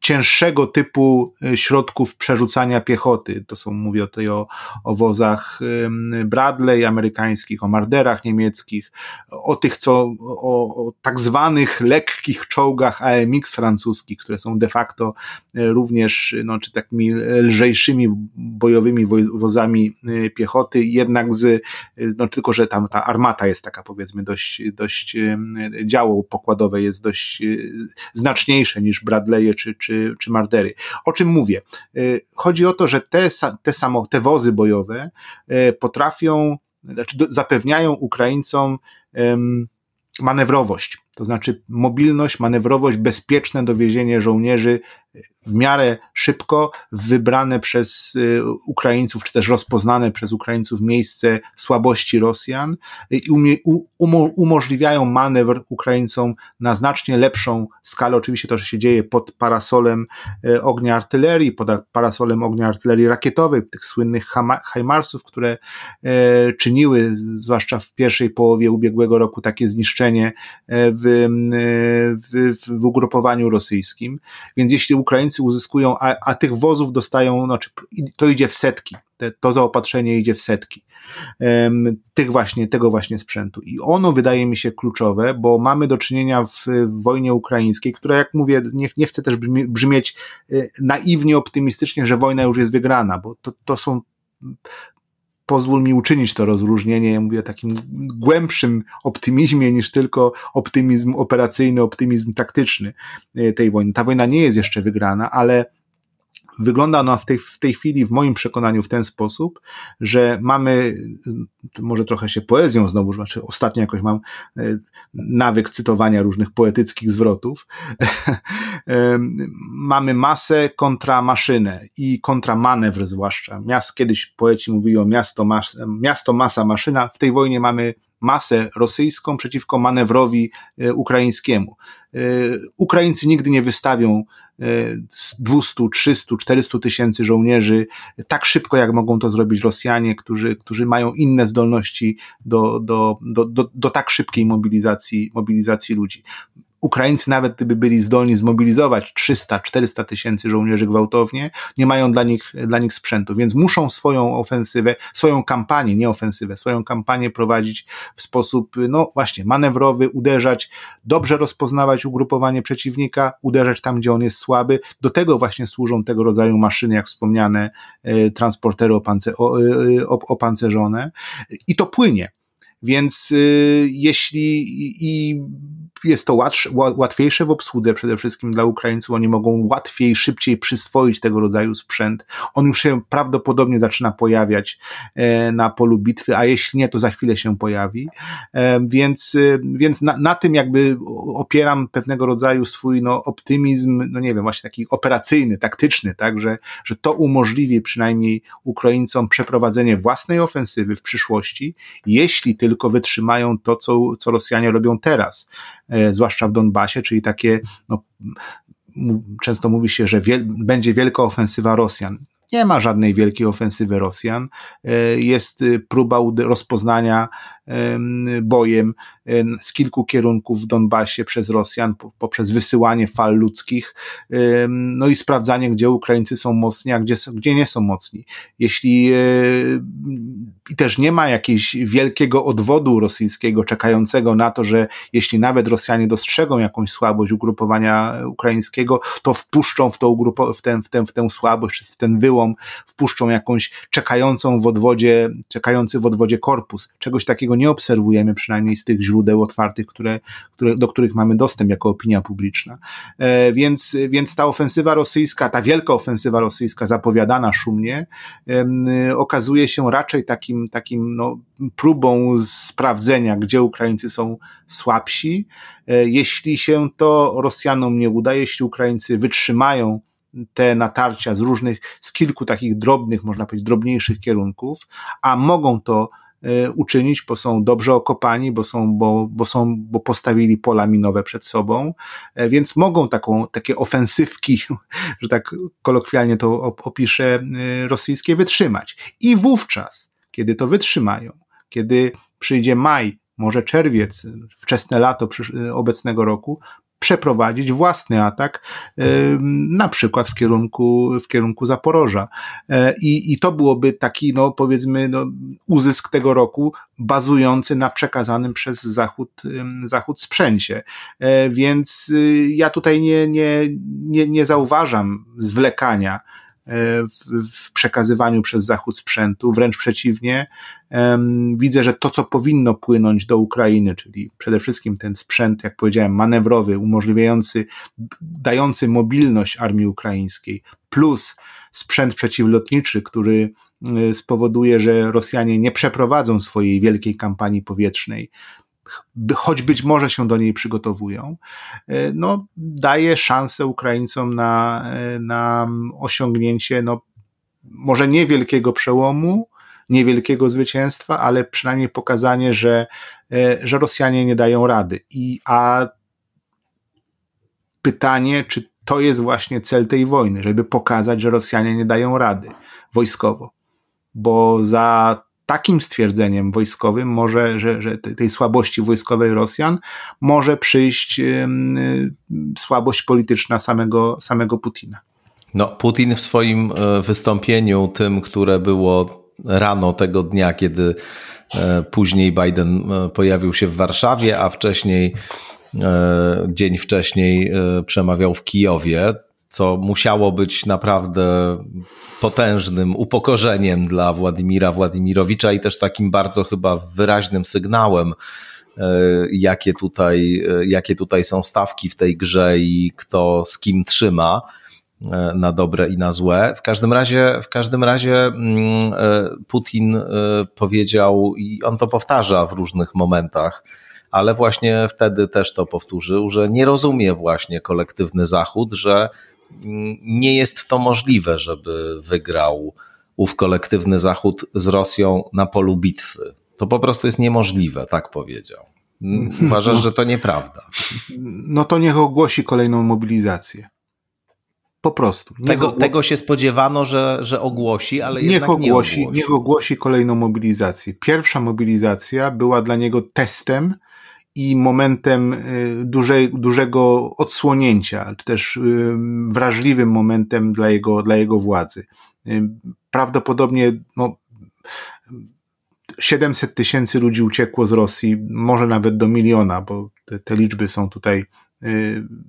cięższego typu y, środków przerzucania piechoty. To są, mówię tutaj o, o wozach Bradley amerykańskich, o Marderach niemieckich, o tych, co, o, o tak zwanych lekkich czołgach AMX francuskich, które są de facto y, również, no, czy takimi lżejszymi bojowymi wozami piechoty, jednak z, no tylko, że tam ta armata jest taka powiedzmy dość, dość działo pokładowe jest dość znaczniejsze niż Bradley czy, czy, czy Mardery. O czym mówię? Y, chodzi o to, że te, te, samo, te wozy bojowe y, potrafią, znaczy zapewniają Ukraińcom manewrowość, to znaczy mobilność, manewrowość, bezpieczne dowiezienie żołnierzy w miarę szybko wybrane przez y, Ukraińców, czy też rozpoznane przez Ukraińców miejsce słabości Rosjan i umożliwiają manewr Ukraińcom na znacznie lepszą skalę. Oczywiście to, że się dzieje pod parasolem y, ognia artylerii, pod parasolem ognia artylerii rakietowej, tych słynnych HIMARSów, które y, czyniły, zwłaszcza w pierwszej połowie ubiegłego roku, takie zniszczenie w, w, w ugrupowaniu rosyjskim. Więc jeśli Ukraińcy uzyskują, a, a tych wozów dostają, znaczy to idzie w setki, te, to zaopatrzenie idzie w setki um, tych właśnie, tego właśnie sprzętu. I ono wydaje mi się kluczowe, bo mamy do czynienia w, w wojnie ukraińskiej, która jak mówię, nie, nie chcę też brzmi, brzmieć y, naiwnie optymistycznie, że wojna już jest wygrana, bo to, to są pozwól mi uczynić to rozróżnienie, ja mówię takim głębszym optymizmie niż tylko optymizm operacyjny, optymizm taktyczny e, tej wojny. Ta wojna nie jest jeszcze wygrana, ale Wygląda ona w tej, w tej chwili, w moim przekonaniu, w ten sposób, że mamy, może trochę się poezją znowu, znaczy ostatnio jakoś mam e, nawyk cytowania różnych poetyckich zwrotów. mamy masę kontra maszynę i kontra manewr zwłaszcza. Miast, kiedyś poeci mówili o miasto, mas, miasto, masa, maszyna. W tej wojnie mamy masę rosyjską przeciwko manewrowi e, ukraińskiemu. E, Ukraińcy nigdy nie wystawią 200, 300, 400 tysięcy żołnierzy tak szybko, jak mogą to zrobić Rosjanie, którzy, którzy mają inne zdolności do, do, do, do, do tak szybkiej mobilizacji, mobilizacji ludzi. Ukraińcy nawet gdyby byli zdolni zmobilizować 300-400 tysięcy żołnierzy gwałtownie, nie mają dla nich, dla nich sprzętu, więc muszą swoją ofensywę, swoją kampanię, nie ofensywę, swoją kampanię prowadzić w sposób, no właśnie, manewrowy, uderzać, dobrze rozpoznawać ugrupowanie przeciwnika, uderzać tam, gdzie on jest słaby. Do tego właśnie służą tego rodzaju maszyny, jak wspomniane, e, transportery opance, e, opancerzone. I to płynie. Więc y, jeśli i jest to łatwiejsze w obsłudze przede wszystkim dla Ukraińców, oni mogą łatwiej, szybciej przyswoić tego rodzaju sprzęt. On już się prawdopodobnie zaczyna pojawiać e, na polu bitwy, a jeśli nie, to za chwilę się pojawi. E, więc, y, więc na, na tym jakby opieram pewnego rodzaju swój no, optymizm, no nie wiem, właśnie taki operacyjny, taktyczny, tak, że, że to umożliwi przynajmniej Ukraińcom przeprowadzenie własnej ofensywy w przyszłości, jeśli tylko wytrzymają to, co, co Rosjanie robią teraz, e, zwłaszcza w Donbasie, czyli takie, no, często mówi się, że wiel będzie wielka ofensywa Rosjan. Nie ma żadnej wielkiej ofensywy Rosjan. E, jest y, próba rozpoznania bojem z kilku kierunków w Donbasie przez Rosjan poprzez wysyłanie fal ludzkich, no i sprawdzanie, gdzie Ukraińcy są mocni, a gdzie, gdzie nie są mocni. Jeśli e, i też nie ma jakiegoś wielkiego odwodu rosyjskiego czekającego na to, że jeśli nawet Rosjanie dostrzegą jakąś słabość ugrupowania ukraińskiego, to wpuszczą w, to ugrupo, w, ten, w, ten, w tę słabość, w ten wyłom, wpuszczą jakąś czekającą w odwodzie, czekający w odwodzie korpus. Czegoś takiego nie obserwujemy, przynajmniej z tych źródeł otwartych, które, które, do których mamy dostęp jako opinia publiczna. E, więc, więc ta ofensywa rosyjska, ta wielka ofensywa rosyjska zapowiadana szumnie, okazuje się raczej takim, takim no, próbą sprawdzenia, gdzie Ukraińcy są słabsi. E, jeśli się to Rosjanom nie uda, jeśli Ukraińcy wytrzymają te natarcia z różnych, z kilku takich drobnych, można powiedzieć, drobniejszych kierunków, a mogą to uczynić, bo są dobrze okopani, bo są, bo, bo są, bo postawili pola minowe przed sobą, e, więc mogą taką, takie ofensywki, że tak kolokwialnie to opiszę, e, rosyjskie wytrzymać. I wówczas, kiedy to wytrzymają, kiedy przyjdzie maj, może czerwiec, wczesne lato obecnego roku, przeprowadzić własny atak, na przykład w kierunku, w kierunku Zaporoża. E, I, i to byłoby taki, no powiedzmy, no, uzysk tego roku bazujący na przekazanym przez Zachód, Zachód sprzęcie. E, więc y, ja tutaj nie, nie, nie, nie zauważam zwlekania w, w przekazywaniu przez Zachód sprzętu, wręcz przeciwnie. Widzę, że to, co powinno płynąć do Ukrainy, czyli przede wszystkim ten sprzęt, jak powiedziałem, manewrowy, umożliwiający, dający mobilność armii ukraińskiej, plus sprzęt przeciwlotniczy, który y, spowoduje, że Rosjanie nie przeprowadzą swojej wielkiej kampanii powietrznej, choć być może się do niej przygotowują, e, no, daje szansę Ukraińcom na, e, na osiągnięcie, no, może niewielkiego przełomu, niewielkiego zwycięstwa, ale przynajmniej pokazanie, że, e, że Rosjanie nie dają rady. I, a pytanie, czy to jest właśnie cel tej wojny, żeby pokazać, że Rosjanie nie dają rady wojskowo, bo za takim stwierdzeniem wojskowym może, że, że tej słabości wojskowej Rosjan może przyjść słabość polityczna samego, samego Putina. No, Putin w swoim e, wystąpieniu, tym, które było rano tego dnia, kiedy e, później Biden e, pojawił się w Warszawie, a wcześniej, dzień wcześniej przemawiał w Kijowie, co musiało być naprawdę potężnym upokorzeniem dla Władimira Władimirowicza i też takim bardzo chyba wyraźnym sygnałem, jakie tutaj, jakie tutaj są stawki w tej grze i kto z kim trzyma. E, na dobre i na złe. W każdym razie, w każdym razie mm, e, Putin e, powiedział i on to powtarza w różnych momentach, ale właśnie wtedy też to powtórzył, że nie rozumie właśnie kolektywny Zachód, że nie jest to możliwe, żeby wygrał ów kolektywny Zachód z Rosją na polu bitwy. To po prostu jest niemożliwe, tak powiedział. Uważasz, że to nieprawda? No to niech ogłosi kolejną mobilizację. Po prostu. Tego, tego się spodziewano, że, że ogłosi, ale niech jednak ogłosi, nie ogłosi. Niech ogłosi kolejną mobilizację. Pierwsza mobilizacja była dla niego testem i momentem y, dużej, dużego odsłonięcia, czy też y, wrażliwym momentem dla jego, dla jego władzy. Y, prawdopodobnie no, 700 tysięcy ludzi uciekło z Rosji, może nawet do miliona, bo te, te liczby są tutaj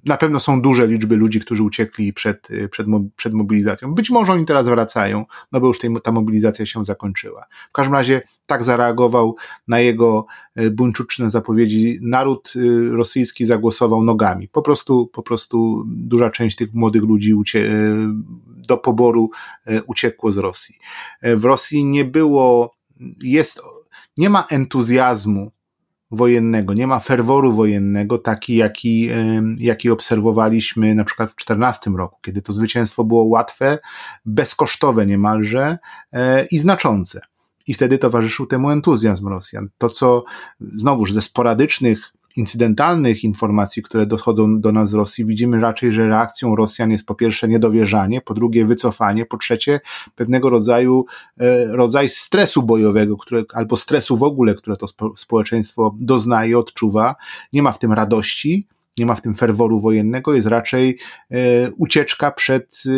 na pewno są duże liczby ludzi, którzy uciekli przed, y, przed, przed mobilizacją. Być może oni teraz wracają, no bo już tej, ta mobilizacja się zakończyła. W każdym razie tak zareagował na jego y, buńczuczne zapowiedzi. Naród rosyjski zagłosował nogami. Po prostu, po prostu duża część tych młodych ludzi ucie, do poboru uciekło z Rosji. W Rosji nie było, jest, nie ma entuzjazmu wojennego, nie ma ferworu wojennego, taki jaki, jaki obserwowaliśmy na przykład w 2014 roku, kiedy to zwycięstwo było łatwe, bezkosztowe niemalże e, i znaczące. I wtedy towarzyszył temu entuzjazm Rosjan. To, co znowuż ze sporadycznych incydentalnych informacji, które dochodzą do nas z Rosji, widzimy raczej, że reakcją Rosjan jest po pierwsze niedowierzanie, po drugie wycofanie, po trzecie pewnego rodzaju e, rodzaj stresu bojowego, które, albo stresu w ogóle, które to społeczeństwo doznaje, odczuwa. Nie ma w tym radości, nie ma w tym ferworu wojennego, jest raczej e, ucieczka przed, e,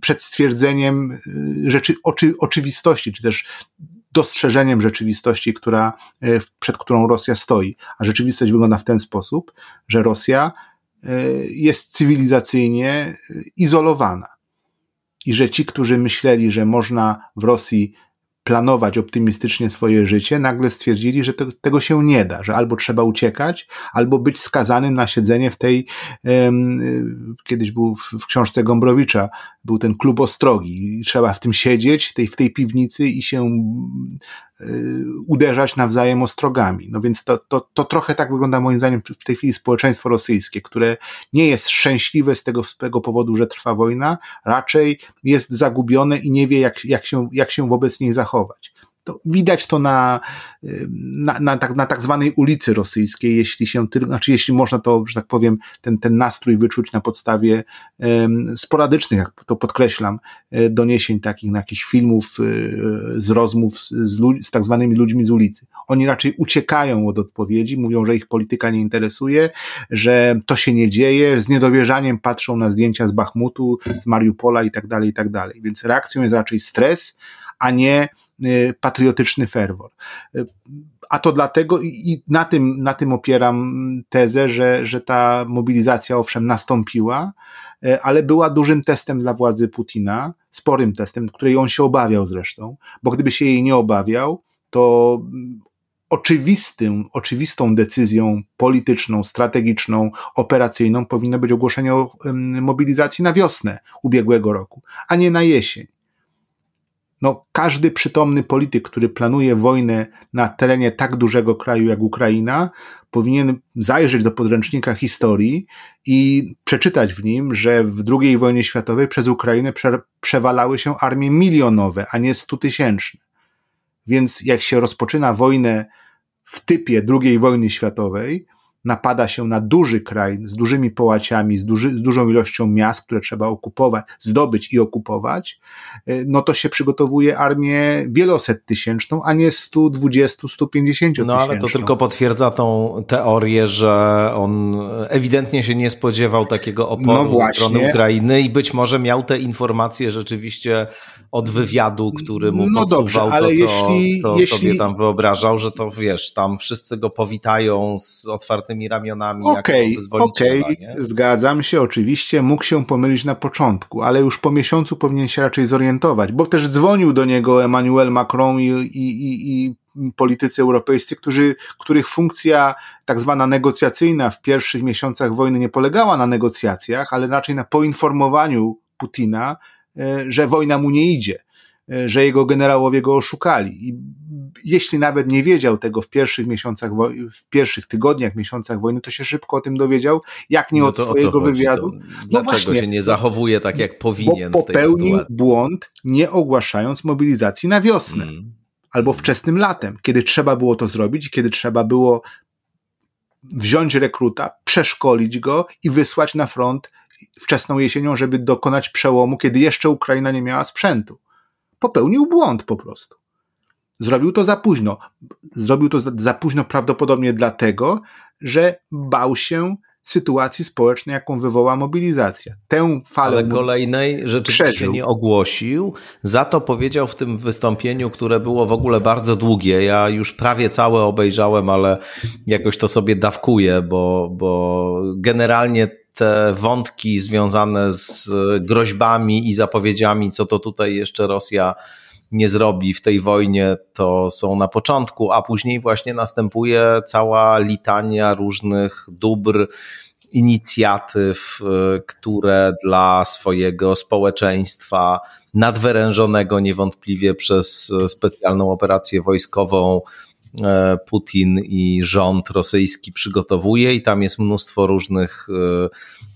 przed stwierdzeniem e, rzeczy, oczy, oczywistości, czy też dostrzeżeniem rzeczywistości, która, e, przed którą Rosja stoi. A rzeczywistość wygląda w ten sposób, że Rosja e, jest cywilizacyjnie e, izolowana. I że ci, którzy myśleli, że można w Rosji planować optymistycznie swoje życie, nagle stwierdzili, że to, tego się nie da, że albo trzeba uciekać, albo być skazanym na siedzenie w tej, um, kiedyś był w, w, książce Gombrowicza, był ten klub Ostrogi trzeba w tym siedzieć, w tej, w tej piwnicy i się Y, uderzać nawzajem ostrogami. No więc to, to, to trochę tak wygląda moim zdaniem w tej chwili społeczeństwo rosyjskie, które nie jest szczęśliwe z tego, z tego powodu, że trwa wojna, raczej jest zagubione i nie wie, jak, jak, się, jak się wobec niej zachować. To widać to na, na, na, tak, na tak zwanej ulicy rosyjskiej, jeśli się tylko, znaczy jeśli można to, że tak powiem, ten, ten nastrój wyczuć na podstawie um, sporadycznych, jak to podkreślam, e, doniesień takich, na jakichś filmów e, z rozmów z, z, z tak zwanymi ludźmi z ulicy. Oni raczej uciekają od odpowiedzi, mówią, że ich polityka nie interesuje, że to się nie dzieje, z niedowierzaniem patrzą na zdjęcia z Bachmutu, z Mariupola i tak dalej, i tak dalej. Więc reakcją jest raczej stres, a nie y, patriotyczny ferwor. Y, a to dlatego i na tym, na tym opieram tezę, że, że ta mobilizacja owszem nastąpiła, y, ale była dużym testem dla władzy Putina, sporym testem, której on się obawiał zresztą, bo gdyby się jej nie obawiał, to oczywistym, oczywistą decyzją polityczną, strategiczną, operacyjną powinno być ogłoszenie o mobilizacji na wiosnę ubiegłego roku, a nie na jesień no, każdy przytomny polityk, który planuje wojnę na terenie tak dużego kraju jak Ukraina, powinien zajrzeć do podręcznika historii i przeczytać w nim, że w II wojnie światowej przez Ukrainę prze, przewalały się armie milionowe, a nie stutysięczne. Więc jak się rozpoczyna wojnę w typie II wojny światowej, napada się na duży kraj z dużymi połaciami, z, duży, z dużą ilością miast, które trzeba okupować, zdobyć i okupować, e, no to się przygotowuje armię wieloset tysięczną, a nie 120, 150 tysięczną. No ale to tylko potwierdza tą teorię, że on ewidentnie się nie spodziewał takiego oporu no ze strony Ukrainy i być może miał te informacje rzeczywiście od wywiadu, który mu no dobrze, ale to, co, jeśli, to jeśli... sobie tam wyobrażał, że to wiesz, tam wszyscy go powitają z otwartymi ramionami. Okej, okay, okej, okay. zgadzam się, oczywiście mógł się pomylić na początku, ale już po miesiącu powinien się raczej zorientować, bo też dzwonił do niego Emmanuel Macron i, i, i, i politycy europejscy, którzy, których funkcja tak zwana negocjacyjna w pierwszych miesiącach wojny nie polegała na negocjacjach, ale raczej na poinformowaniu Putina, E, że wojna mu nie idzie, e, że jego generałowie go oszukali. I jeśli nawet nie wiedział tego w pierwszych miesiącach, w pierwszych tygodniach, miesiącach wojny, to się szybko o tym dowiedział, jak nie no od swojego wywiadu. To no właśnie, się nie zachowuje tak, jak powinien? Bo popełnił błąd, nie ogłaszając mobilizacji na wiosnę. Hmm. Albo wczesnym latem, kiedy trzeba było to zrobić, kiedy trzeba było wziąć rekruta, przeszkolić go i wysłać na front wczesną jesienią, żeby dokonać przełomu, kiedy jeszcze Ukraina nie miała sprzętu. Popełnił błąd po prostu. Zrobił to za późno. Zrobił to za późno prawdopodobnie dlatego, że bał się sytuacji społecznej, jaką wywoła mobilizacja. Tę falę. Ale kolejnej rzeczywiście przeżył. nie ogłosił. Za to powiedział w tym wystąpieniu, które było w ogóle bardzo długie. Ja już prawie całe obejrzałem, ale jakoś to sobie dawkuję, bo, bo generalnie te wątki związane z groźbami i zapowiedziami, co to tutaj jeszcze Rosja nie zrobi w tej wojnie, to są na początku, a później właśnie następuje cała litania różnych dóbr, inicjatyw, y, które dla swojego społeczeństwa nadwyrężonego niewątpliwie przez specjalną operację wojskową E, Putin i rząd rosyjski przygotowuje, i tam jest mnóstwo różnych e,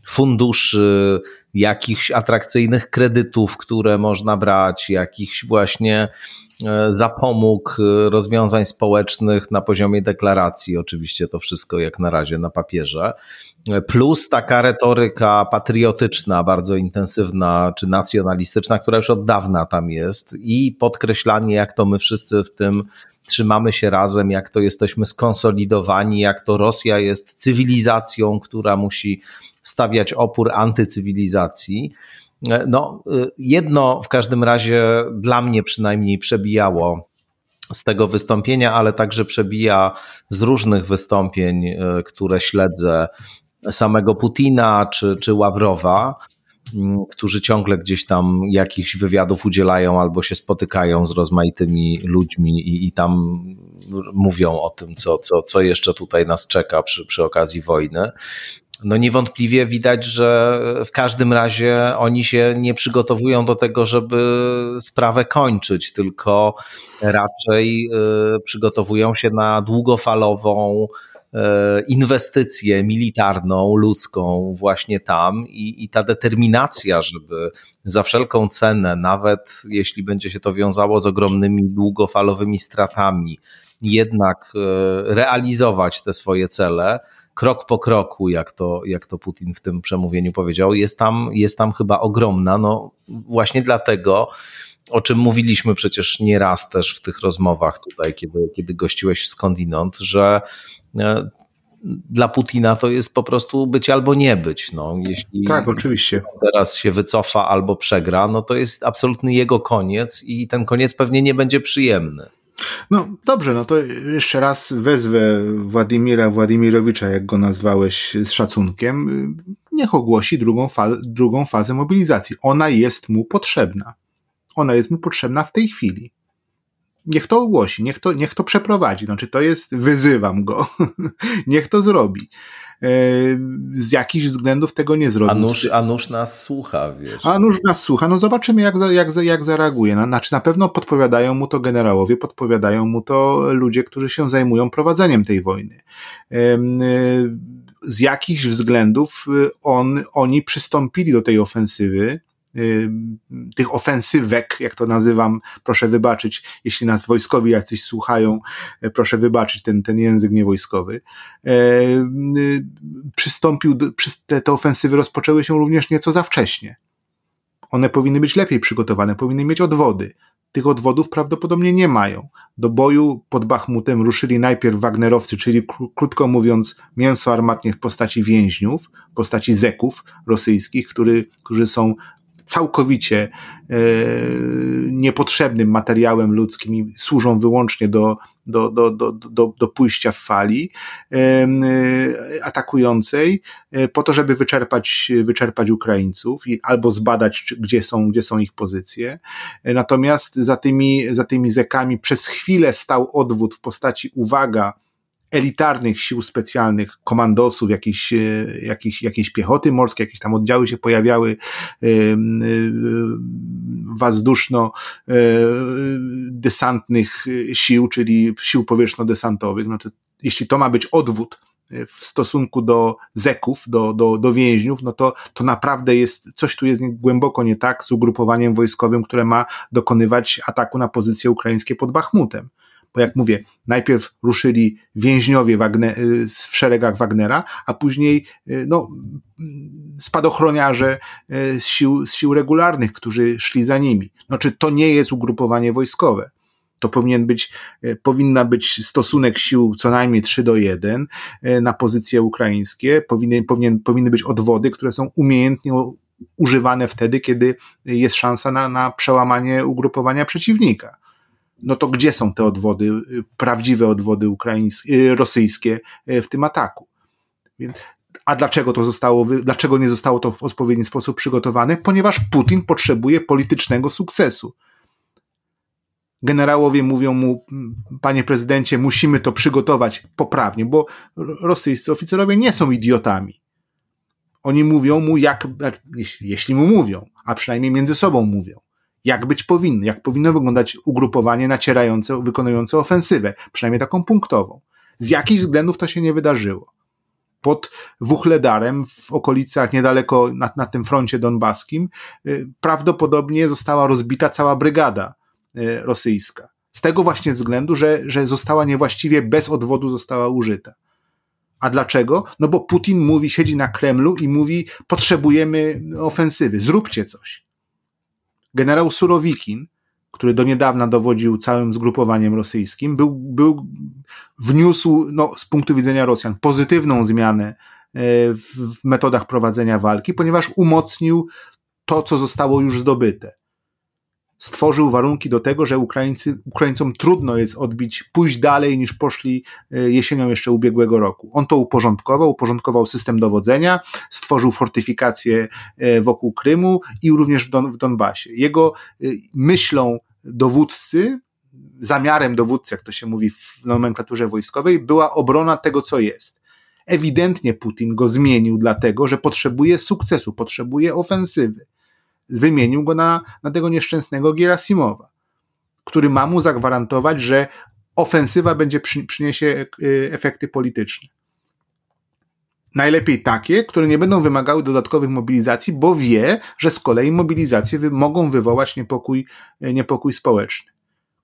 funduszy, jakichś atrakcyjnych kredytów, które można brać, jakichś właśnie e, zapomóg rozwiązań społecznych na poziomie deklaracji. Oczywiście to wszystko jak na razie na papierze. Plus taka retoryka patriotyczna, bardzo intensywna, czy nacjonalistyczna, która już od dawna tam jest, i podkreślanie, jak to my wszyscy w tym trzymamy się razem, jak to jesteśmy skonsolidowani, jak to Rosja jest cywilizacją, która musi stawiać opór antycywilizacji. No, jedno w każdym razie dla mnie przynajmniej przebijało z tego wystąpienia, ale także przebija z różnych wystąpień, e, które śledzę samego Putina czy, czy Ławrowa, którzy ciągle gdzieś tam jakichś wywiadów udzielają albo się spotykają z rozmaitymi ludźmi i, i tam mówią o tym, co, co, co jeszcze tutaj nas czeka przy, przy okazji wojny. No niewątpliwie widać, że w każdym razie oni się nie przygotowują do tego, żeby sprawę kończyć, tylko raczej y, przygotowują się na długofalową inwestycję militarną, ludzką właśnie tam i, i ta determinacja, żeby za wszelką cenę, nawet jeśli będzie się to wiązało z ogromnymi długofalowymi stratami, jednak e, realizować te swoje cele, krok po kroku, jak to, jak to Putin w tym przemówieniu powiedział, jest tam, jest tam chyba ogromna. No właśnie dlatego, o czym mówiliśmy przecież nieraz też w tych rozmowach tutaj, kiedy, kiedy gościłeś w skądinąd, że e, dla Putina to jest po prostu być albo nie być. No, jeśli tak, oczywiście. Teraz się wycofa albo przegra, no to jest absolutny jego koniec i ten koniec pewnie nie będzie przyjemny. No dobrze, no to jeszcze raz wezwę Władimira Władimirowicza, jak go nazwałeś z szacunkiem. Niech ogłosi drugą, fa drugą fazę mobilizacji. Ona jest mu potrzebna. Ona jest mu potrzebna w tej chwili niech to ogłosi, niech to, niech to przeprowadzi. Znaczy, to jest, wyzywam go, niech to zrobi. E, z jakichś względów tego nie zrobi. A nóż, a nóż nas słucha, wiesz. A nóż nas słucha, no zobaczymy, jak, jak, jak zareaguje. Znaczy, na pewno podpowiadają mu to generałowie, podpowiadają mu to ludzie, którzy się zajmują prowadzeniem tej wojny. E, z jakichś względów on, oni przystąpili do tej ofensywy tych ofensywek, jak to nazywam, proszę wybaczyć, jeśli nas wojskowi jacyś słuchają, proszę wybaczyć ten, ten język niewojskowy, przystąpił, te, te ofensywy rozpoczęły się również nieco za wcześnie. One powinny być lepiej przygotowane, powinny mieć odwody. Tych odwodów prawdopodobnie nie mają. Do boju pod Bachmutem ruszyli najpierw Wagnerowcy, czyli krótko mówiąc mięso armatnie w postaci więźniów, w postaci zeków rosyjskich, który, którzy są całkowicie e, niepotrzebnym materiałem ludzkim i służą wyłącznie do, do, do, do, do, do pójścia w fali e, atakującej, e, po to, żeby wyczerpać, wyczerpać Ukraińców i albo zbadać, gdzie są, gdzie są ich pozycje. Natomiast za tymi, za tymi zekami przez chwilę stał odwód w postaci uwaga, elitarnych sił specjalnych, komandosów, jakiejś, e, jakiejś, jakiejś piechoty morskiej, jakieś tam oddziały się pojawiały e, e, wazdушno-desantnych sił, czyli sił powietrzno-desantowych. Znaczy, jeśli to ma być odwód w stosunku do zeków, do, do, do więźniów, no to, to naprawdę jest, coś tu jest głęboko nie tak z ugrupowaniem wojskowym, które ma dokonywać ataku na pozycje ukraińskie pod Bachmutem bo jak mówię, najpierw ruszyli więźniowie Wagner, y, w szeregach Wagnera, a później y, no, spadochroniarze y, z sił, z sił regularnych, którzy szli za nimi. No, czy to nie jest ugrupowanie wojskowe? To powinien być, powinna być stosunek sił co najmniej 3 do 1 na pozycje ukraińskie. Powinien, powinien, powinny być odwody, które są umiejętnie używane wtedy, kiedy jest szansa na, na przełamanie ugrupowania przeciwnika no to gdzie są te odwody, y, prawdziwe odwody ukraińskie, y, rosyjskie y, w tym ataku? A dlaczego to zostało, dlaczego nie zostało to w odpowiedni sposób przygotowane? Ponieważ Putin potrzebuje politycznego sukcesu. Generałowie mówią mu, panie prezydencie, musimy to przygotować poprawnie, bo rosyjscy oficerowie nie są idiotami. Oni mówią mu, jak, jeśli, jeśli mu mówią, a przynajmniej między sobą mówią jak być powinno, jak powinno wyglądać ugrupowanie nacierające, wykonujące ofensywę, przynajmniej taką punktową. Z jakich względów to się nie wydarzyło? Pod Wuchledarem, w okolicach niedaleko na, na tym froncie donbaskim, y, prawdopodobnie została rozbita cała brygada y, rosyjska. Z tego właśnie względu, że, że została niewłaściwie bez odwodu została użyta. A dlaczego? No bo Putin mówi, siedzi na Kremlu i mówi: Potrzebujemy ofensywy, zróbcie coś. Generał Surowikin, który do niedawna dowodził całym zgrupowaniem rosyjskim, był, był, wniósł no, z punktu widzenia Rosjan pozytywną zmianę e, w metodach prowadzenia walki, ponieważ umocnił to, co zostało już zdobyte stworzył warunki do tego, że Ukraińcy, Ukraińcom trudno jest odbić, pójść dalej niż poszli e, jesienią jeszcze ubiegłego roku. On to uporządkował, uporządkował system dowodzenia, stworzył fortyfikacje e, wokół Krymu i również w, Don, w Donbasie. Jego e, myślą dowódcy, zamiarem dowódcy, jak to się mówi w nomenklaturze wojskowej, była obrona tego, co jest. Ewidentnie Putin go zmienił, dlatego że potrzebuje sukcesu, potrzebuje ofensywy wymienił go na, na tego nieszczęsnego Gierasimowa, który ma mu zagwarantować, że ofensywa będzie przy, przyniesie y, efekty polityczne. Najlepiej takie, które nie będą wymagały dodatkowych mobilizacji, bo wie, że z kolei mobilizacje wy, mogą wywołać niepokój, y, niepokój społeczny,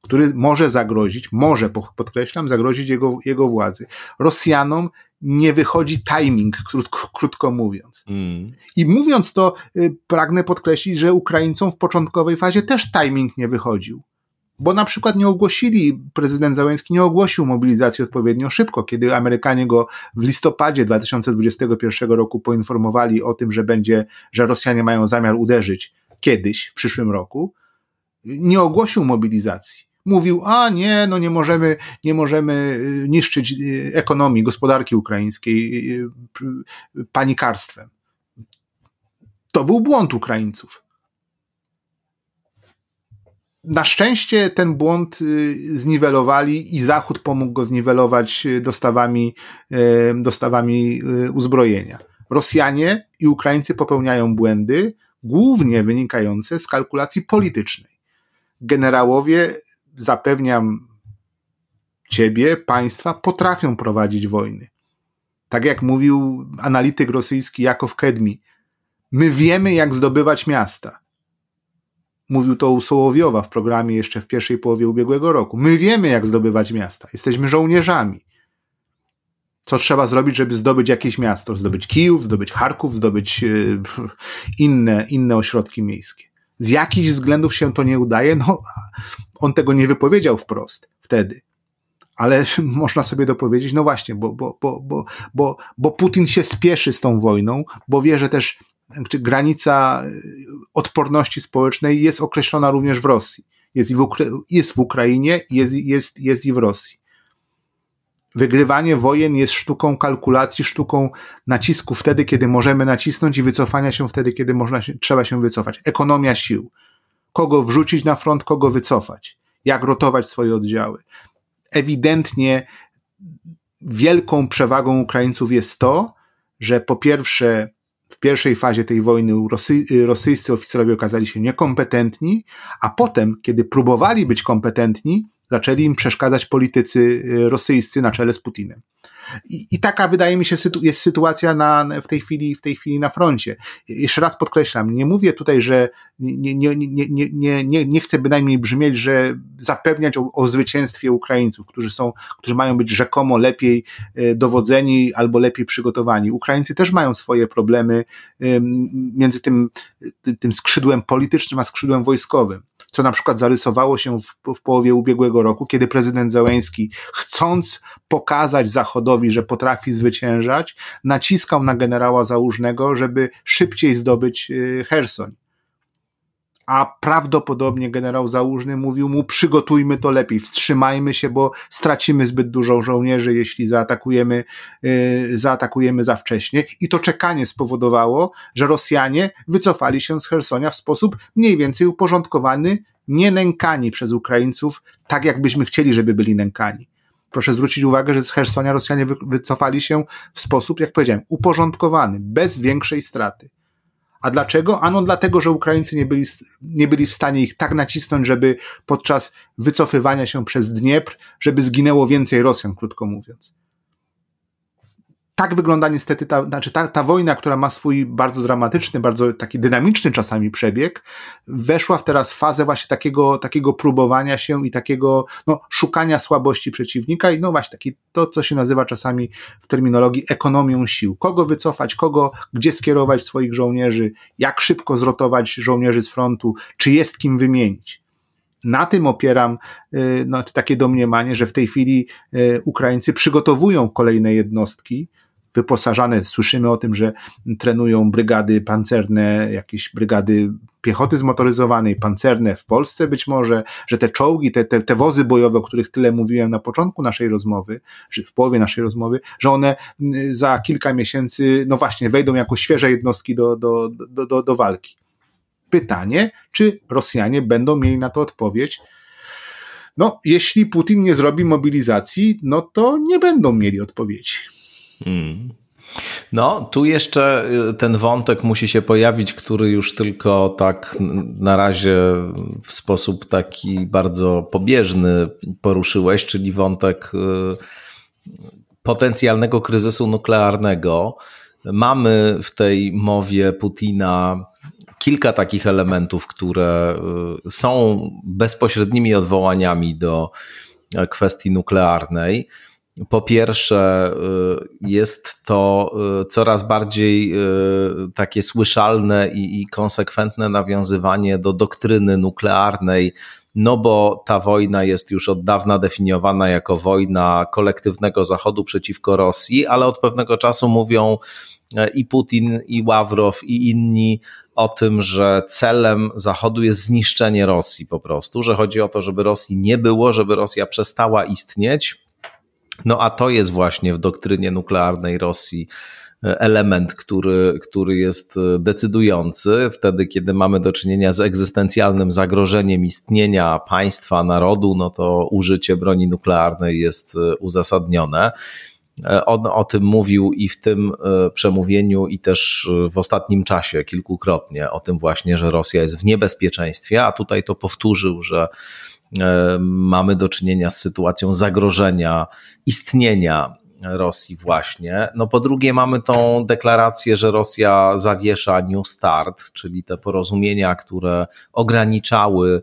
który może zagrozić, może podkreślam, zagrozić jego, jego władzy. Rosjanom nie wychodzi timing, krótko, krótko mówiąc. Mm. I mówiąc to, y, pragnę podkreślić, że Ukraińcom w początkowej fazie też timing nie wychodził. Bo na przykład nie ogłosili, prezydent Załęski nie ogłosił mobilizacji odpowiednio szybko, kiedy Amerykanie go w listopadzie 2021 roku poinformowali o tym, że będzie, że Rosjanie mają zamiar uderzyć kiedyś, w przyszłym roku, nie ogłosił mobilizacji mówił, a nie, no nie możemy, nie możemy y, niszczyć y, ekonomii, gospodarki ukraińskiej y, panikarstwem. To był błąd Ukraińców. Na szczęście ten błąd zniwelowali i Zachód pomógł go zniwelować dostawami, dostawami uzbrojenia. Rosjanie i Ukraińcy popełniają błędy, głównie wynikające z kalkulacji politycznej. Generałowie zapewniam ciebie, państwa, potrafią prowadzić wojny. Tak jak mówił analityk rosyjski Jakow Kedmi, my wiemy, jak zdobywać miasta. Mówił to u Sołowiowa w programie jeszcze w pierwszej połowie ubiegłego roku. My wiemy, jak zdobywać miasta. Jesteśmy żołnierzami. Co trzeba zrobić, żeby zdobyć jakieś miasto? Zdobyć Kijów, zdobyć Charków, zdobyć yy, inne, inne ośrodki miejskie. Z jakichś względów się to nie udaje? No, on tego nie wypowiedział wprost wtedy ale można sobie dopowiedzieć, no właśnie, bo, bo, bo, bo, bo, bo Putin się spieszy z tą wojną, bo wie, że też granica odporności społecznej jest określona również w Rosji. Jest, i w, jest w Ukrainie, jest, jest, jest i w Rosji. Wygrywanie wojen jest sztuką kalkulacji, sztuką nacisku wtedy, kiedy możemy nacisnąć i wycofania się wtedy, kiedy można się, trzeba się wycofać. Ekonomia sił. Kogo wrzucić na front, kogo wycofać. Jak rotować swoje oddziały ewidentnie wielką przewagą Ukraińców jest to, że po pierwsze w pierwszej fazie tej wojny Rosy, rosyjscy oficerowie okazali się niekompetentni, a potem, kiedy próbowali być kompetentni, zaczęli im przeszkadzać politycy rosyjscy na czele z Putinem. I, I, taka wydaje mi się jest sytuacja na, w, tej chwili, w tej chwili na froncie. Jeszcze raz podkreślam, nie mówię tutaj, że nie, nie, nie, nie, nie, nie, nie chcę bynajmniej brzmieć, że zapewniać o, o zwycięstwie Ukraińców, którzy są, którzy mają być rzekomo lepiej e, dowodzeni albo lepiej przygotowani. Ukraińcy też mają swoje problemy między tym, tym skrzydłem politycznym a skrzydłem wojskowym co na przykład zarysowało się w, w połowie ubiegłego roku, kiedy prezydent Zełęński, chcąc pokazać Zachodowi, że potrafi zwyciężać, naciskał na generała Załużnego, żeby szybciej zdobyć y, Hersoń a prawdopodobnie generał Załużny mówił mu przygotujmy to lepiej, wstrzymajmy się, bo stracimy zbyt dużo żołnierzy, jeśli zaatakujemy, yy, zaatakujemy za wcześnie. I to czekanie spowodowało, że Rosjanie wycofali się z Hersonia w sposób mniej więcej uporządkowany, nie nękani przez Ukraińców, tak jakbyśmy chcieli, żeby byli nękani. Proszę zwrócić uwagę, że z Hersonia Rosjanie wycofali się w sposób, jak powiedziałem, uporządkowany, bez większej straty. A dlaczego? Ano dlatego, że Ukraińcy nie byli, nie byli w stanie ich tak nacisnąć, żeby podczas wycofywania się przez Dniepr, żeby zginęło więcej Rosjan, krótko mówiąc tak wygląda niestety ta, znaczy ta, ta wojna, która ma swój bardzo dramatyczny, bardzo taki dynamiczny czasami przebieg, weszła w teraz fazę właśnie takiego, takiego próbowania się i takiego no, szukania słabości przeciwnika i no właśnie taki, to, co się nazywa czasami w terminologii ekonomią sił. Kogo wycofać, kogo, gdzie skierować swoich żołnierzy, jak szybko zrotować żołnierzy z frontu, czy jest kim wymienić na tym opieram y, no, takie domniemanie, że w tej chwili y, Ukraińcy przygotowują kolejne jednostki, wyposażane. Słyszymy o tym, że trenują brygady pancerne, jakieś brygady piechoty zmotoryzowanej, pancerne w Polsce być może, że te czołgi, te, te, te wozy bojowe, o których tyle mówiłem na początku naszej rozmowy, czy w połowie naszej rozmowy, że one mm, za kilka miesięcy, no właśnie, wejdą jako świeże jednostki do, do, do, do, do walki. Pytanie, czy Rosjanie będą mieli na to odpowiedź, no, jeśli Putin nie zrobi mobilizacji, no to nie będą mieli odpowiedzi. Hmm. No, tu jeszcze y, ten wątek musi się pojawić, który już tylko tak na razie w sposób taki bardzo pobieżny poruszyłeś, czyli wątek y, potencjalnego kryzysu nuklearnego. Mamy w tej mowie Putina kilka takich elementów, które y, są bezpośrednimi odwołaniami do kwestii nuklearnej. Po pierwsze, y, jest to y, coraz bardziej y, takie słyszalne i, i konsekwentne nawiązywanie do doktryny nuklearnej, no bo ta wojna jest już od dawna definiowana jako wojna kolektywnego Zachodu przeciwko Rosji, ale od pewnego czasu mówią i Putin, i Ławrow, i inni o tym, że celem Zachodu jest zniszczenie Rosji po prostu, że chodzi o to, żeby Rosji nie było, żeby Rosja przestała istnieć no a to jest właśnie w doktrynie nuklearnej Rosji e, element, który, który jest e, decydujący wtedy, kiedy mamy do czynienia z egzystencjalnym zagrożeniem istnienia państwa, narodu, no to użycie broni nuklearnej jest e, uzasadnione. On o tym mówił i w tym przemówieniu, i też w ostatnim czasie kilkukrotnie, o tym właśnie, że Rosja jest w niebezpieczeństwie, a tutaj to powtórzył, że mamy do czynienia z sytuacją zagrożenia istnienia Rosji właśnie. No po drugie mamy tą deklarację, że Rosja zawiesza New Start, czyli te porozumienia, które ograniczały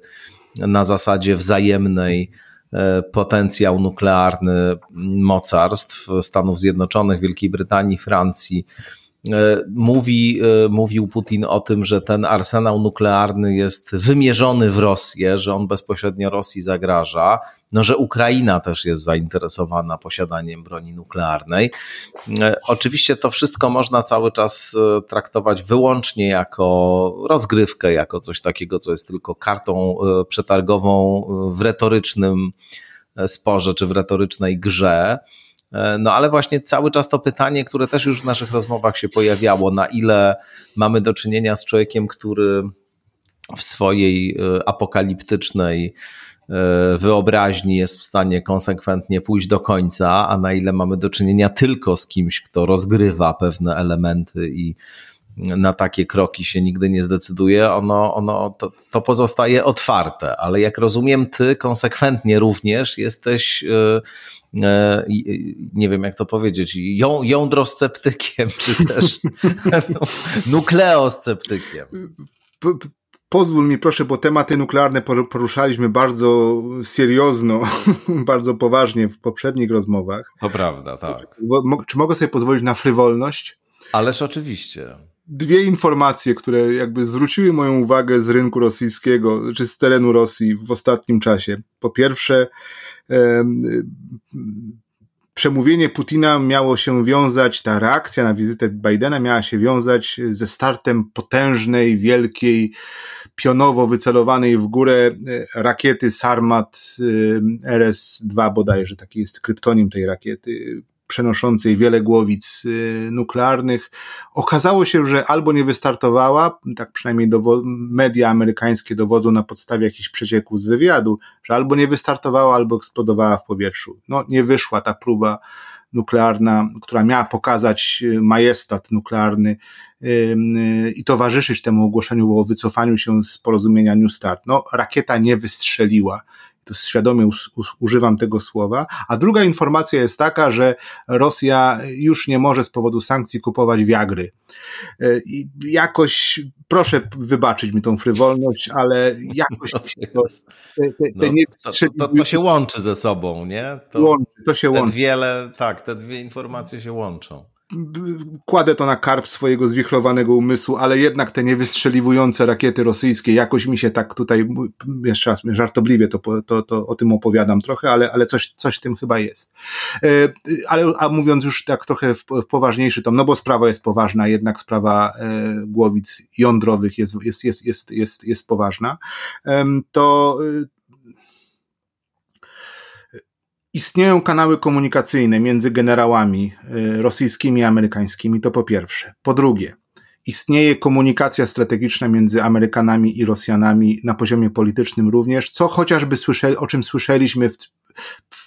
na zasadzie wzajemnej e, potencjał nuklearny mocarstw Stanów Zjednoczonych, Wielkiej Brytanii, Francji E, mówi, e, mówił Putin o tym, że ten arsenał nuklearny jest wymierzony w Rosję, że on bezpośrednio Rosji zagraża, no, że Ukraina też jest zainteresowana posiadaniem broni nuklearnej. E, oczywiście to wszystko można cały czas traktować wyłącznie jako rozgrywkę, jako coś takiego, co jest tylko kartą przetargową w retorycznym sporze czy w retorycznej grze. E, no ale właśnie cały czas to pytanie, które też już w naszych rozmowach się pojawiało, na ile mamy do czynienia z człowiekiem, który w swojej e, apokaliptycznej e, wyobraźni jest w stanie konsekwentnie pójść do końca, a na ile mamy do czynienia tylko z kimś, kto rozgrywa pewne elementy i na takie kroki się nigdy nie zdecyduje, ono, ono to, to pozostaje otwarte, ale jak rozumiem, ty konsekwentnie również jesteś E, nie wiem jak to powiedzieć, ją, jądrosceptykiem, czy też nukleosceptykiem. Pozwól mi proszę, bo tematy nuklearne poruszaliśmy bardzo seriozno, bardzo poważnie w poprzednich rozmowach. To prawda, tak. Czy mogę sobie pozwolić na frywolność? Ależ oczywiście. Dwie informacje, które jakby zwróciły moją uwagę z rynku rosyjskiego, czy z terenu Rosji w ostatnim czasie. Po pierwsze, przemówienie Putina miało się wiązać, ta reakcja na wizytę Bidena miała się wiązać ze startem potężnej, wielkiej, pionowo wycelowanej w górę e, rakiety Sarmat e, RS-2 bodajże, taki jest kryptonim tej rakiety przenoszącej wiele głowic y, nuklearnych. Okazało się, że albo nie wystartowała, tak przynajmniej media amerykańskie dowodzą na podstawie jakichś przecieków z wywiadu, że albo nie wystartowała, albo eksplodowała w powietrzu. No, nie wyszła ta próba nuklearna, która miała pokazać y, majestat nuklearny y, i towarzyszyć temu ogłoszeniu o wycofaniu się z porozumienia New Start. No, rakieta nie wystrzeliła świadomie używam tego słowa. A druga informacja jest taka, że Rosja już nie może z powodu sankcji kupować wiagry. E, I jakoś, proszę wybaczyć mi tą frywolność, ale jakoś no, to, te, te, no, to, to, to, się łączy ze sobą, nie? To, łączy, to się łączy. Wiele, tak, te dwie informacje się łączą kładę to na karp swojego zwichrowanego umysłu, ale jednak te niewystrzeliwujące rakiety rosyjskie, jakoś mi się tak tutaj, jeszcze raz żartobliwie to, to, to o tym opowiadam trochę, ale, ale coś, coś w tym chyba jest. E, ale a mówiąc już tak trochę w poważniejszy tom, no bo sprawa jest poważna, jednak sprawa e, głowic jądrowych jest, jest, jest, jest, jest, jest poważna, to Istnieją kanały komunikacyjne między generałami y, rosyjskimi i amerykańskimi, to po pierwsze. Po drugie, istnieje komunikacja strategiczna między Amerykanami i Rosjanami na poziomie politycznym również, co chociażby słyszeli, o czym słyszeliśmy w, w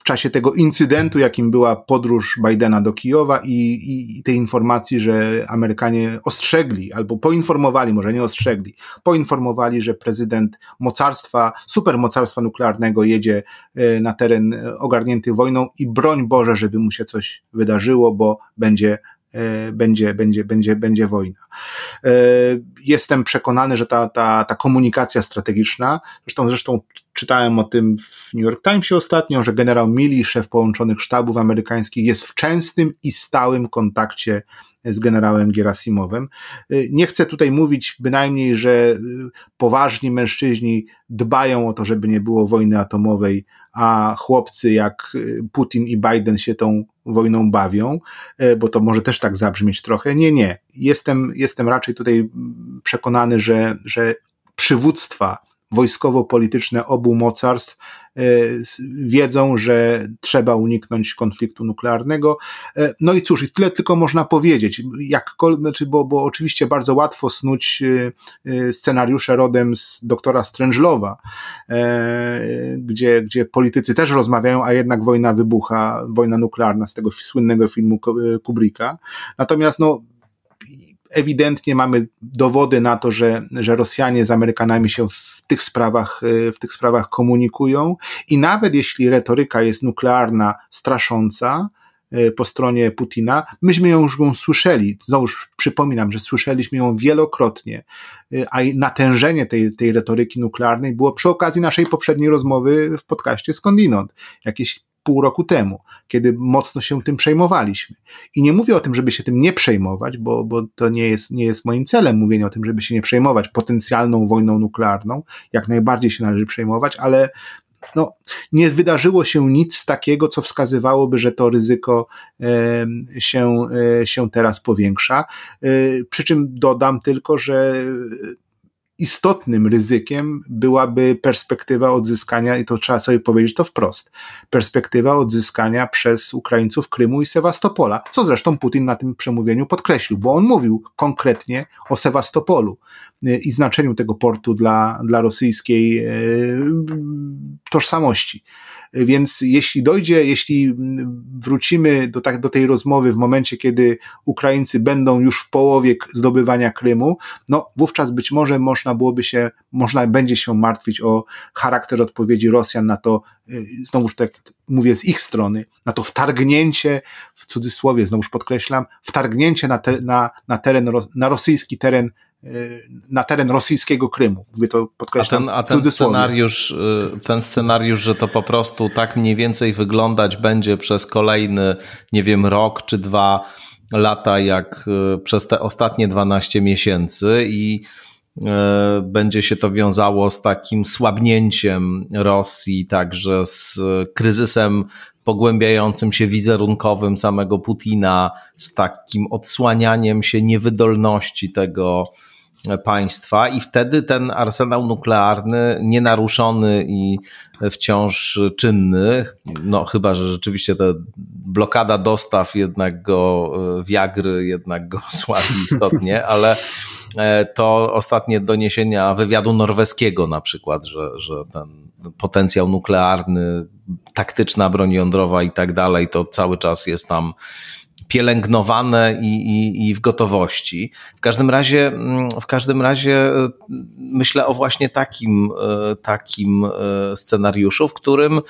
w czasie tego incydentu, jakim była podróż Bidena do Kijowa i, i, i tej informacji, że Amerykanie ostrzegli albo poinformowali, może nie ostrzegli, poinformowali, że prezydent mocarstwa, supermocarstwa nuklearnego jedzie e, na teren ogarnięty wojną i broń Boże, żeby mu się coś wydarzyło, bo będzie będzie, będzie, będzie, będzie wojna. E, jestem przekonany, że ta, ta, ta komunikacja strategiczna, zresztą, zresztą czytałem o tym w New York Timesie ostatnio, że generał Milley, szef połączonych sztabów amerykańskich, jest w częstym i stałym kontakcie z generałem Gerasimowem. E, nie chcę tutaj mówić bynajmniej, że poważni mężczyźni dbają o to, żeby nie było wojny atomowej, a chłopcy jak Putin i Biden się tą wojną bawią, e, bo to może też tak zabrzmieć trochę. Nie, nie. Jestem, jestem raczej tutaj przekonany, że, że przywództwa wojskowo-polityczne obu mocarstw e, wiedzą, że trzeba uniknąć konfliktu nuklearnego. E, no i cóż, i tyle tylko można powiedzieć. Jakkolwiek, znaczy, bo, bo oczywiście bardzo łatwo snuć e, scenariusze rodem z doktora Strężlowa, gdzie, gdzie politycy też rozmawiają, a jednak wojna wybucha, wojna nuklearna z tego słynnego filmu Kubricka. Natomiast no, ewidentnie mamy dowody na to, że, że Rosjanie z Amerykanami się w tych sprawach, w tych sprawach komunikują. I nawet jeśli retoryka jest nuklearna, strasząca, po stronie Putina. Myśmy ją już ją słyszeli, znowuż przypominam, że słyszeliśmy ją wielokrotnie, a natężenie tej, tej retoryki nuklearnej było przy okazji naszej poprzedniej rozmowy w podcaście Skądinąd, jakieś pół roku temu, kiedy mocno się tym przejmowaliśmy. I nie mówię o tym, żeby się tym nie przejmować, bo, bo to nie jest, nie jest moim celem mówienie o tym, żeby się nie przejmować potencjalną wojną nuklearną. Jak najbardziej się należy przejmować, ale no, nie wydarzyło się nic takiego, co wskazywałoby, że to ryzyko się, e, się teraz powiększa. E, przy czym dodam tylko, że istotnym ryzykiem byłaby perspektywa odzyskania, i to trzeba sobie powiedzieć to wprost, perspektywa odzyskania przez Ukraińców Krymu i Sewastopola, co zresztą Putin na tym przemówieniu podkreślił, bo on mówił konkretnie o Sewastopolu y, i znaczeniu tego portu dla, dla rosyjskiej y, tożsamości. Więc jeśli dojdzie, jeśli wrócimy do, tak, do tej rozmowy w momencie, kiedy Ukraińcy będą już w połowie zdobywania Krymu, no wówczas być może można byłoby się, można będzie się martwić o charakter odpowiedzi Rosjan na to, y, znowuż tak mówię z ich strony, na to wtargnięcie, w cudzysłowie znowuż podkreślam, wtargnięcie na, te, na, na teren, na rosyjski teren na teren rosyjskiego Krymu. Mówię to podkreślam. A ten, a ten scenariusz, y, ten scenariusz, że to po prostu tak mniej więcej wyglądać będzie przez kolejny, nie wiem, rok czy dwa lata, jak y, przez te ostatnie 12 miesięcy i będzie się to wiązało z takim słabnięciem Rosji, także z kryzysem pogłębiającym się wizerunkowym samego Putina, z takim odsłanianiem się niewydolności tego państwa i wtedy ten arsenał nuklearny nienaruszony i wciąż czynny, no chyba, że rzeczywiście ta blokada dostaw jednak go, wiagry jednak go słabi istotnie, ale e, to ostatnie doniesienia wywiadu norweskiego na przykład, że, że ten potencjał nuklearny, taktyczna broń jądrowa i tak dalej, to cały czas jest tam pielęgnowane i, i, i w gotowości. W każdym razie, mm, w każdym razie e, myślę o właśnie takim, e, takim e, scenariuszu, w którym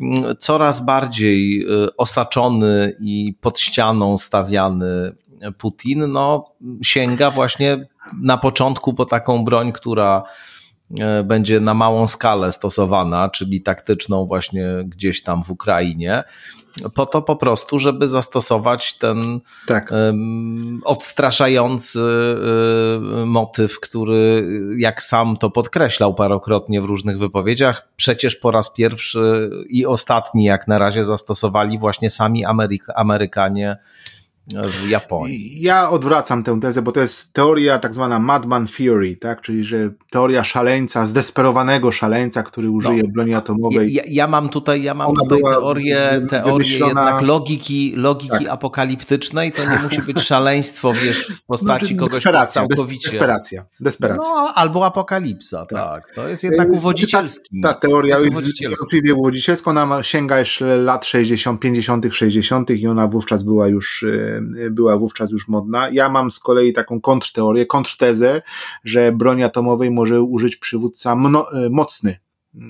mm, coraz bardziej osaczony i pod ścianą stawiany Putin, no, sięga właśnie na początku po taką broń, która będzie na małą skalę stosowana, czyli taktyczną właśnie gdzieś tam w Ukrainie po to po prostu, żeby zastosować ten tak. odstraszający um, motyw, który, jak sam to podkreślał parokrotnie w różnych wypowiedziach, przecież po raz pierwszy i ostatni, jak na razie, zastosowali właśnie sami Ameryka, Amerykanie w Japonii. Ja odwracam tę tezę, bo to jest teoria tak zwana madman theory, tak? czyli że teoria szaleńca, zdesperowanego szaleńca, który użyje no, broni atomowej. Ja, ja, mam tutaj, ja mam tutaj teorię, teorię jednak logiki, logiki tak. apokaliptycznej, to nie musi być szaleństwo, wiesz, w postaci znaczy, kogoś całkowicie... Desperacja, desperacja. No, albo apokalipsa, tak. tak. To jest jednak uwodzicielski. Ta, ta teoria jest niewątpliwie uwodzicielska, ona sięga jeszcze lat 60., 50., 60. i ona wówczas była już e, była wówczas już modna. Ja mam z kolei taką kontrteorię, kontrtezę, że broń atomowej może użyć przywódca e, mocny, e,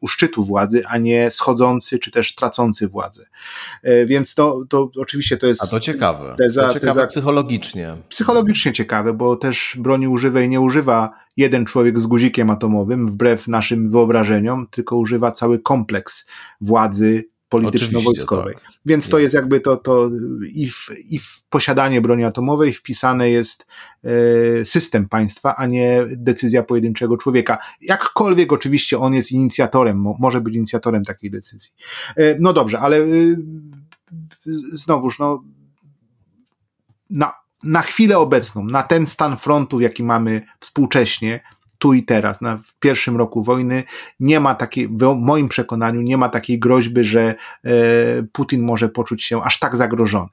u szczytu władzy, a nie schodzący czy też tracący władzę. E, więc to, to oczywiście to jest. A to ciekawe. Teza, to ciekawe teza, psychologicznie. Psychologicznie ciekawe, bo też broni używa i nie używa jeden człowiek z guzikiem atomowym, wbrew naszym wyobrażeniom, tylko używa cały kompleks władzy, polityczno-wojskowej. Tak. Więc to jest jakby to, to i, w, i w posiadanie broni atomowej wpisane jest e, system państwa, a nie decyzja pojedynczego człowieka. Jakkolwiek oczywiście on jest inicjatorem, mo, może być inicjatorem takiej decyzji. E, no dobrze, ale e, znowuż, no, na, na chwilę obecną, na ten stan frontu, jaki mamy współcześnie, tu i teraz, na, w pierwszym roku wojny, nie ma takiej, w moim przekonaniu, nie ma takiej groźby, że e, Putin może poczuć się aż tak zagrożony.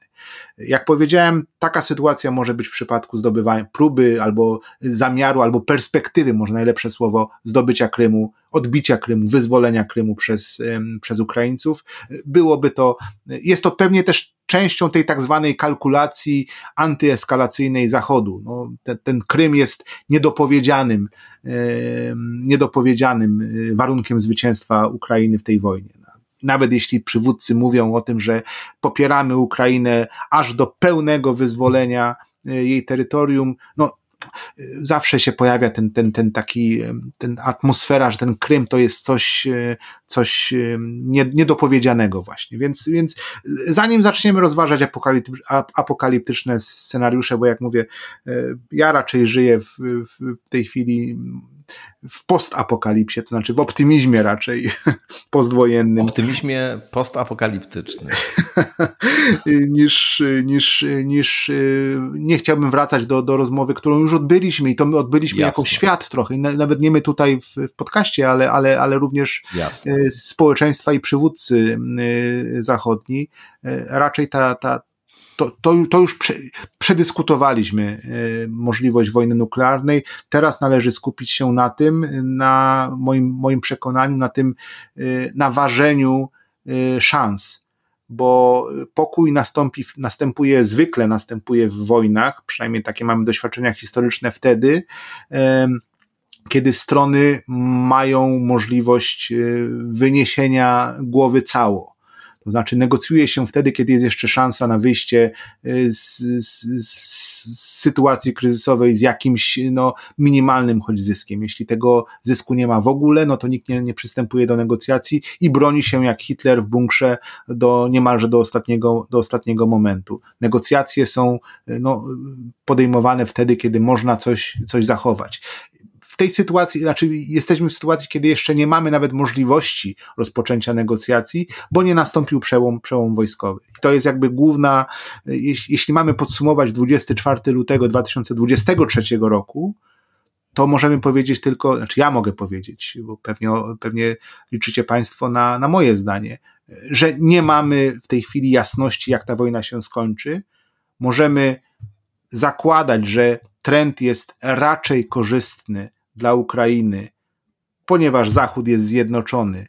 Jak powiedziałem, taka sytuacja może być w przypadku zdobywania próby albo zamiaru, albo perspektywy, może najlepsze słowo, zdobycia Krymu, odbicia Krymu, wyzwolenia Krymu przez, przez Ukraińców. Byłoby to, jest to pewnie też częścią tej tak zwanej kalkulacji antyeskalacyjnej Zachodu. No, ten, ten Krym jest niedopowiedzianym, niedopowiedzianym e, warunkiem zwycięstwa Ukrainy w tej wojnie. Nawet jeśli przywódcy mówią o tym, że popieramy Ukrainę aż do pełnego wyzwolenia jej terytorium, no zawsze się pojawia ten, ten, ten taki, ten atmosfera, że ten Krym to jest coś, e, coś nie, niedopowiedzianego właśnie. Więc, więc zanim zaczniemy rozważać apokaliptyczne scenariusze, bo jak mówię, e, ja raczej żyję w, w tej chwili w postapokalipsie, to znaczy w optymizmie raczej postwojennym. Optymizmie postapokaliptycznym. niż, niż, niż nie chciałbym wracać do, do rozmowy, którą już odbyliśmy i to my odbyliśmy Jasne. jako świat trochę, nawet nie my tutaj w, w podcaście, ale, ale, ale również Jasne. społeczeństwa i przywódcy zachodni. Raczej ta, ta, to, to, to już prze, przedyskutowaliśmy e, możliwość wojny nuklearnej. Teraz należy skupić się na tym, na moim, moim przekonaniu, na tym, na ważeniu e, szans bo pokój nastąpi, następuje zwykle, następuje w wojnach, przynajmniej takie mamy doświadczenia historyczne wtedy, kiedy strony mają możliwość wyniesienia głowy cało. To znaczy negocjuje się wtedy, kiedy jest jeszcze szansa na wyjście y, z, z, z sytuacji kryzysowej z jakimś no, minimalnym choć zyskiem. Jeśli tego zysku nie ma w ogóle, no to nikt nie, nie przystępuje do negocjacji i broni się jak Hitler w bunkrze do niemalże do ostatniego, do ostatniego momentu. Negocjacje są no, podejmowane wtedy, kiedy można coś, coś zachować w tej sytuacji, znaczy jesteśmy w sytuacji, kiedy jeszcze nie mamy nawet możliwości rozpoczęcia negocjacji, bo nie nastąpił przełom, przełom wojskowy. I to jest jakby główna, jeśli, jeśli mamy podsumować 24 lutego 2023 roku, to możemy powiedzieć tylko, znaczy ja mogę powiedzieć, bo pewnie, pewnie liczycie Państwo na, na moje zdanie, że nie mamy w tej chwili jasności, jak ta wojna się skończy. Możemy zakładać, że trend jest raczej korzystny dla Ukrainy, ponieważ Zachód jest zjednoczony.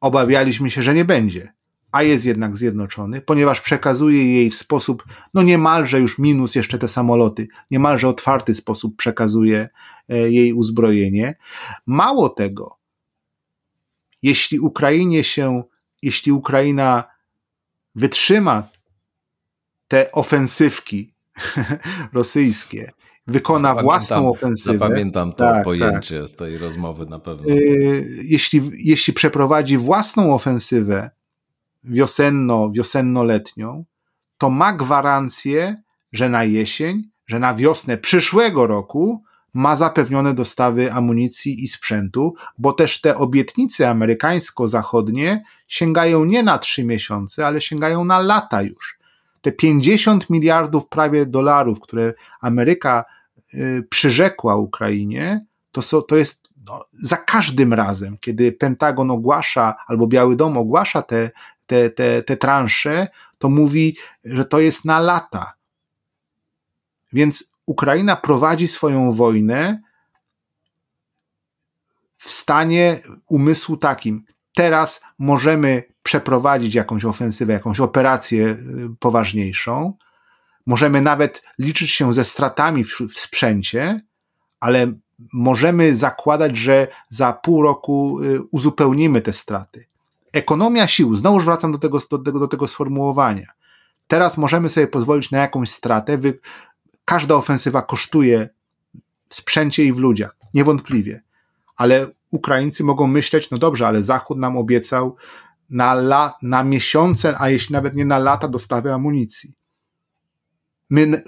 Obawialiśmy się, że nie będzie, a jest jednak zjednoczony, ponieważ przekazuje jej w sposób, no niemalże już minus jeszcze te samoloty, niemalże otwarty sposób przekazuje e, jej uzbrojenie. Mało tego, jeśli Ukrainie się, jeśli Ukraina wytrzyma te ofensywki rosyjskie, wykona zapamiętam, własną ofensywę. Zapamiętam to tak, pojęcie tak. z tej rozmowy na pewno. Y, jeśli, jeśli przeprowadzi własną ofensywę wiosenno, wiosenno-letnią, to ma gwarancję, że na jesień, że na wiosnę przyszłego roku ma zapewnione dostawy amunicji i sprzętu, bo też te obietnice amerykańsko-zachodnie sięgają nie na trzy miesiące, ale sięgają na lata już. Te 50 miliardów prawie dolarów, które Ameryka Y, przyrzekła Ukrainie, to, so, to jest no, za każdym razem, kiedy Pentagon ogłasza albo Biały Dom ogłasza te, te, te, te transze, to mówi, że to jest na lata. Więc Ukraina prowadzi swoją wojnę w stanie umysłu takim. Teraz możemy przeprowadzić jakąś ofensywę, jakąś operację y, poważniejszą, Możemy nawet liczyć się ze stratami w, w sprzęcie, ale możemy zakładać, że za pół roku y, uzupełnimy te straty. Ekonomia sił, znowu wracam do tego, do, tego, do tego sformułowania. Teraz możemy sobie pozwolić na jakąś stratę. Wy, każda ofensywa kosztuje w sprzęcie i w ludziach, niewątpliwie. Ale Ukraińcy mogą myśleć, no dobrze, ale Zachód nam obiecał na, la, na miesiące, a jeśli nawet nie na lata, dostawy amunicji. My,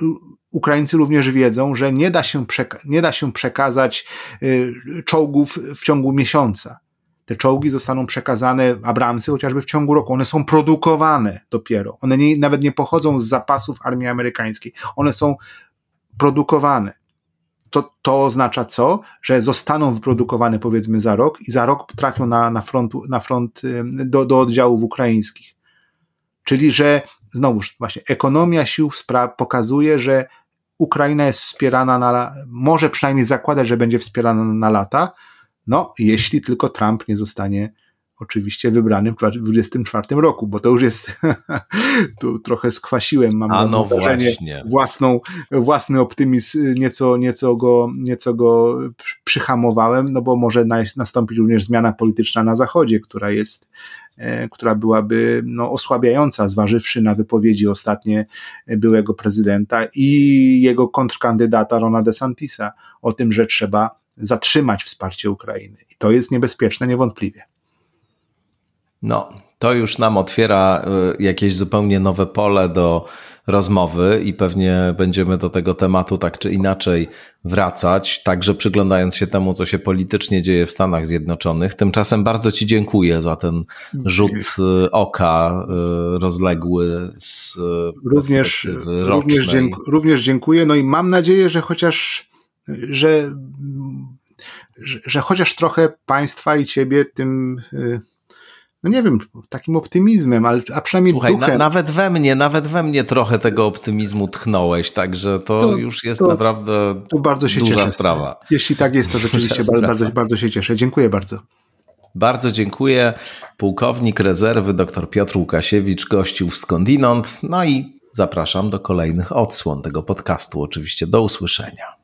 Ukraińcy również wiedzą, że nie da się, nie da się przekazać y, czołgów w ciągu miesiąca. Te czołgi zostaną przekazane Abramsy chociażby w ciągu roku. One są produkowane dopiero. One nie, nawet nie pochodzą z zapasów armii amerykańskiej. One są produkowane. To, to oznacza co? Że zostaną wyprodukowane powiedzmy za rok i za rok trafią na, na front, na front do, do oddziałów ukraińskich. Czyli, że znowuż właśnie ekonomia sił pokazuje, że Ukraina jest wspierana na, może przynajmniej zakładać, że będzie wspierana na lata, no jeśli tylko Trump nie zostanie oczywiście wybranym w 2024 roku, bo to już jest, tu trochę skwasiłem, mam A no wrażenie, własną, własny optymizm, nieco, nieco, go, nieco go przyhamowałem, no bo może nastąpić również zmiana polityczna na Zachodzie, która jest, e, która byłaby no, osłabiająca, zważywszy na wypowiedzi ostatnie byłego prezydenta i jego kontrkandydata Rona DeSantisa o tym, że trzeba zatrzymać wsparcie Ukrainy. I to jest niebezpieczne niewątpliwie. No, to już nam otwiera y, jakieś zupełnie nowe pole do rozmowy i pewnie będziemy do tego tematu tak czy inaczej wracać, także przyglądając się temu, co się politycznie dzieje w Stanach Zjednoczonych. Tymczasem bardzo Ci dziękuję za ten rzut y, oka y, rozległy z również, również, dziękuję, również dziękuję. No i mam nadzieję, że chociaż że, że, że chociaż trochę państwa i ciebie tym no nie wiem, takim optymizmem, ale, a przynajmniej Słuchaj, duchem. Na, nawet we mnie, nawet we mnie trochę tego optymizmu tchnąłeś, także to, to już jest to, naprawdę to bardzo się duża cieszę. sprawa. Jeśli tak jest, to rzeczywiście bardzo, bardzo, bardzo się cieszę. Dziękuję bardzo. Bardzo dziękuję. Pułkownik rezerwy dr Piotr Łukasiewicz gościł w Skądinąd. No i zapraszam do kolejnych odsłon tego podcastu. Oczywiście do usłyszenia.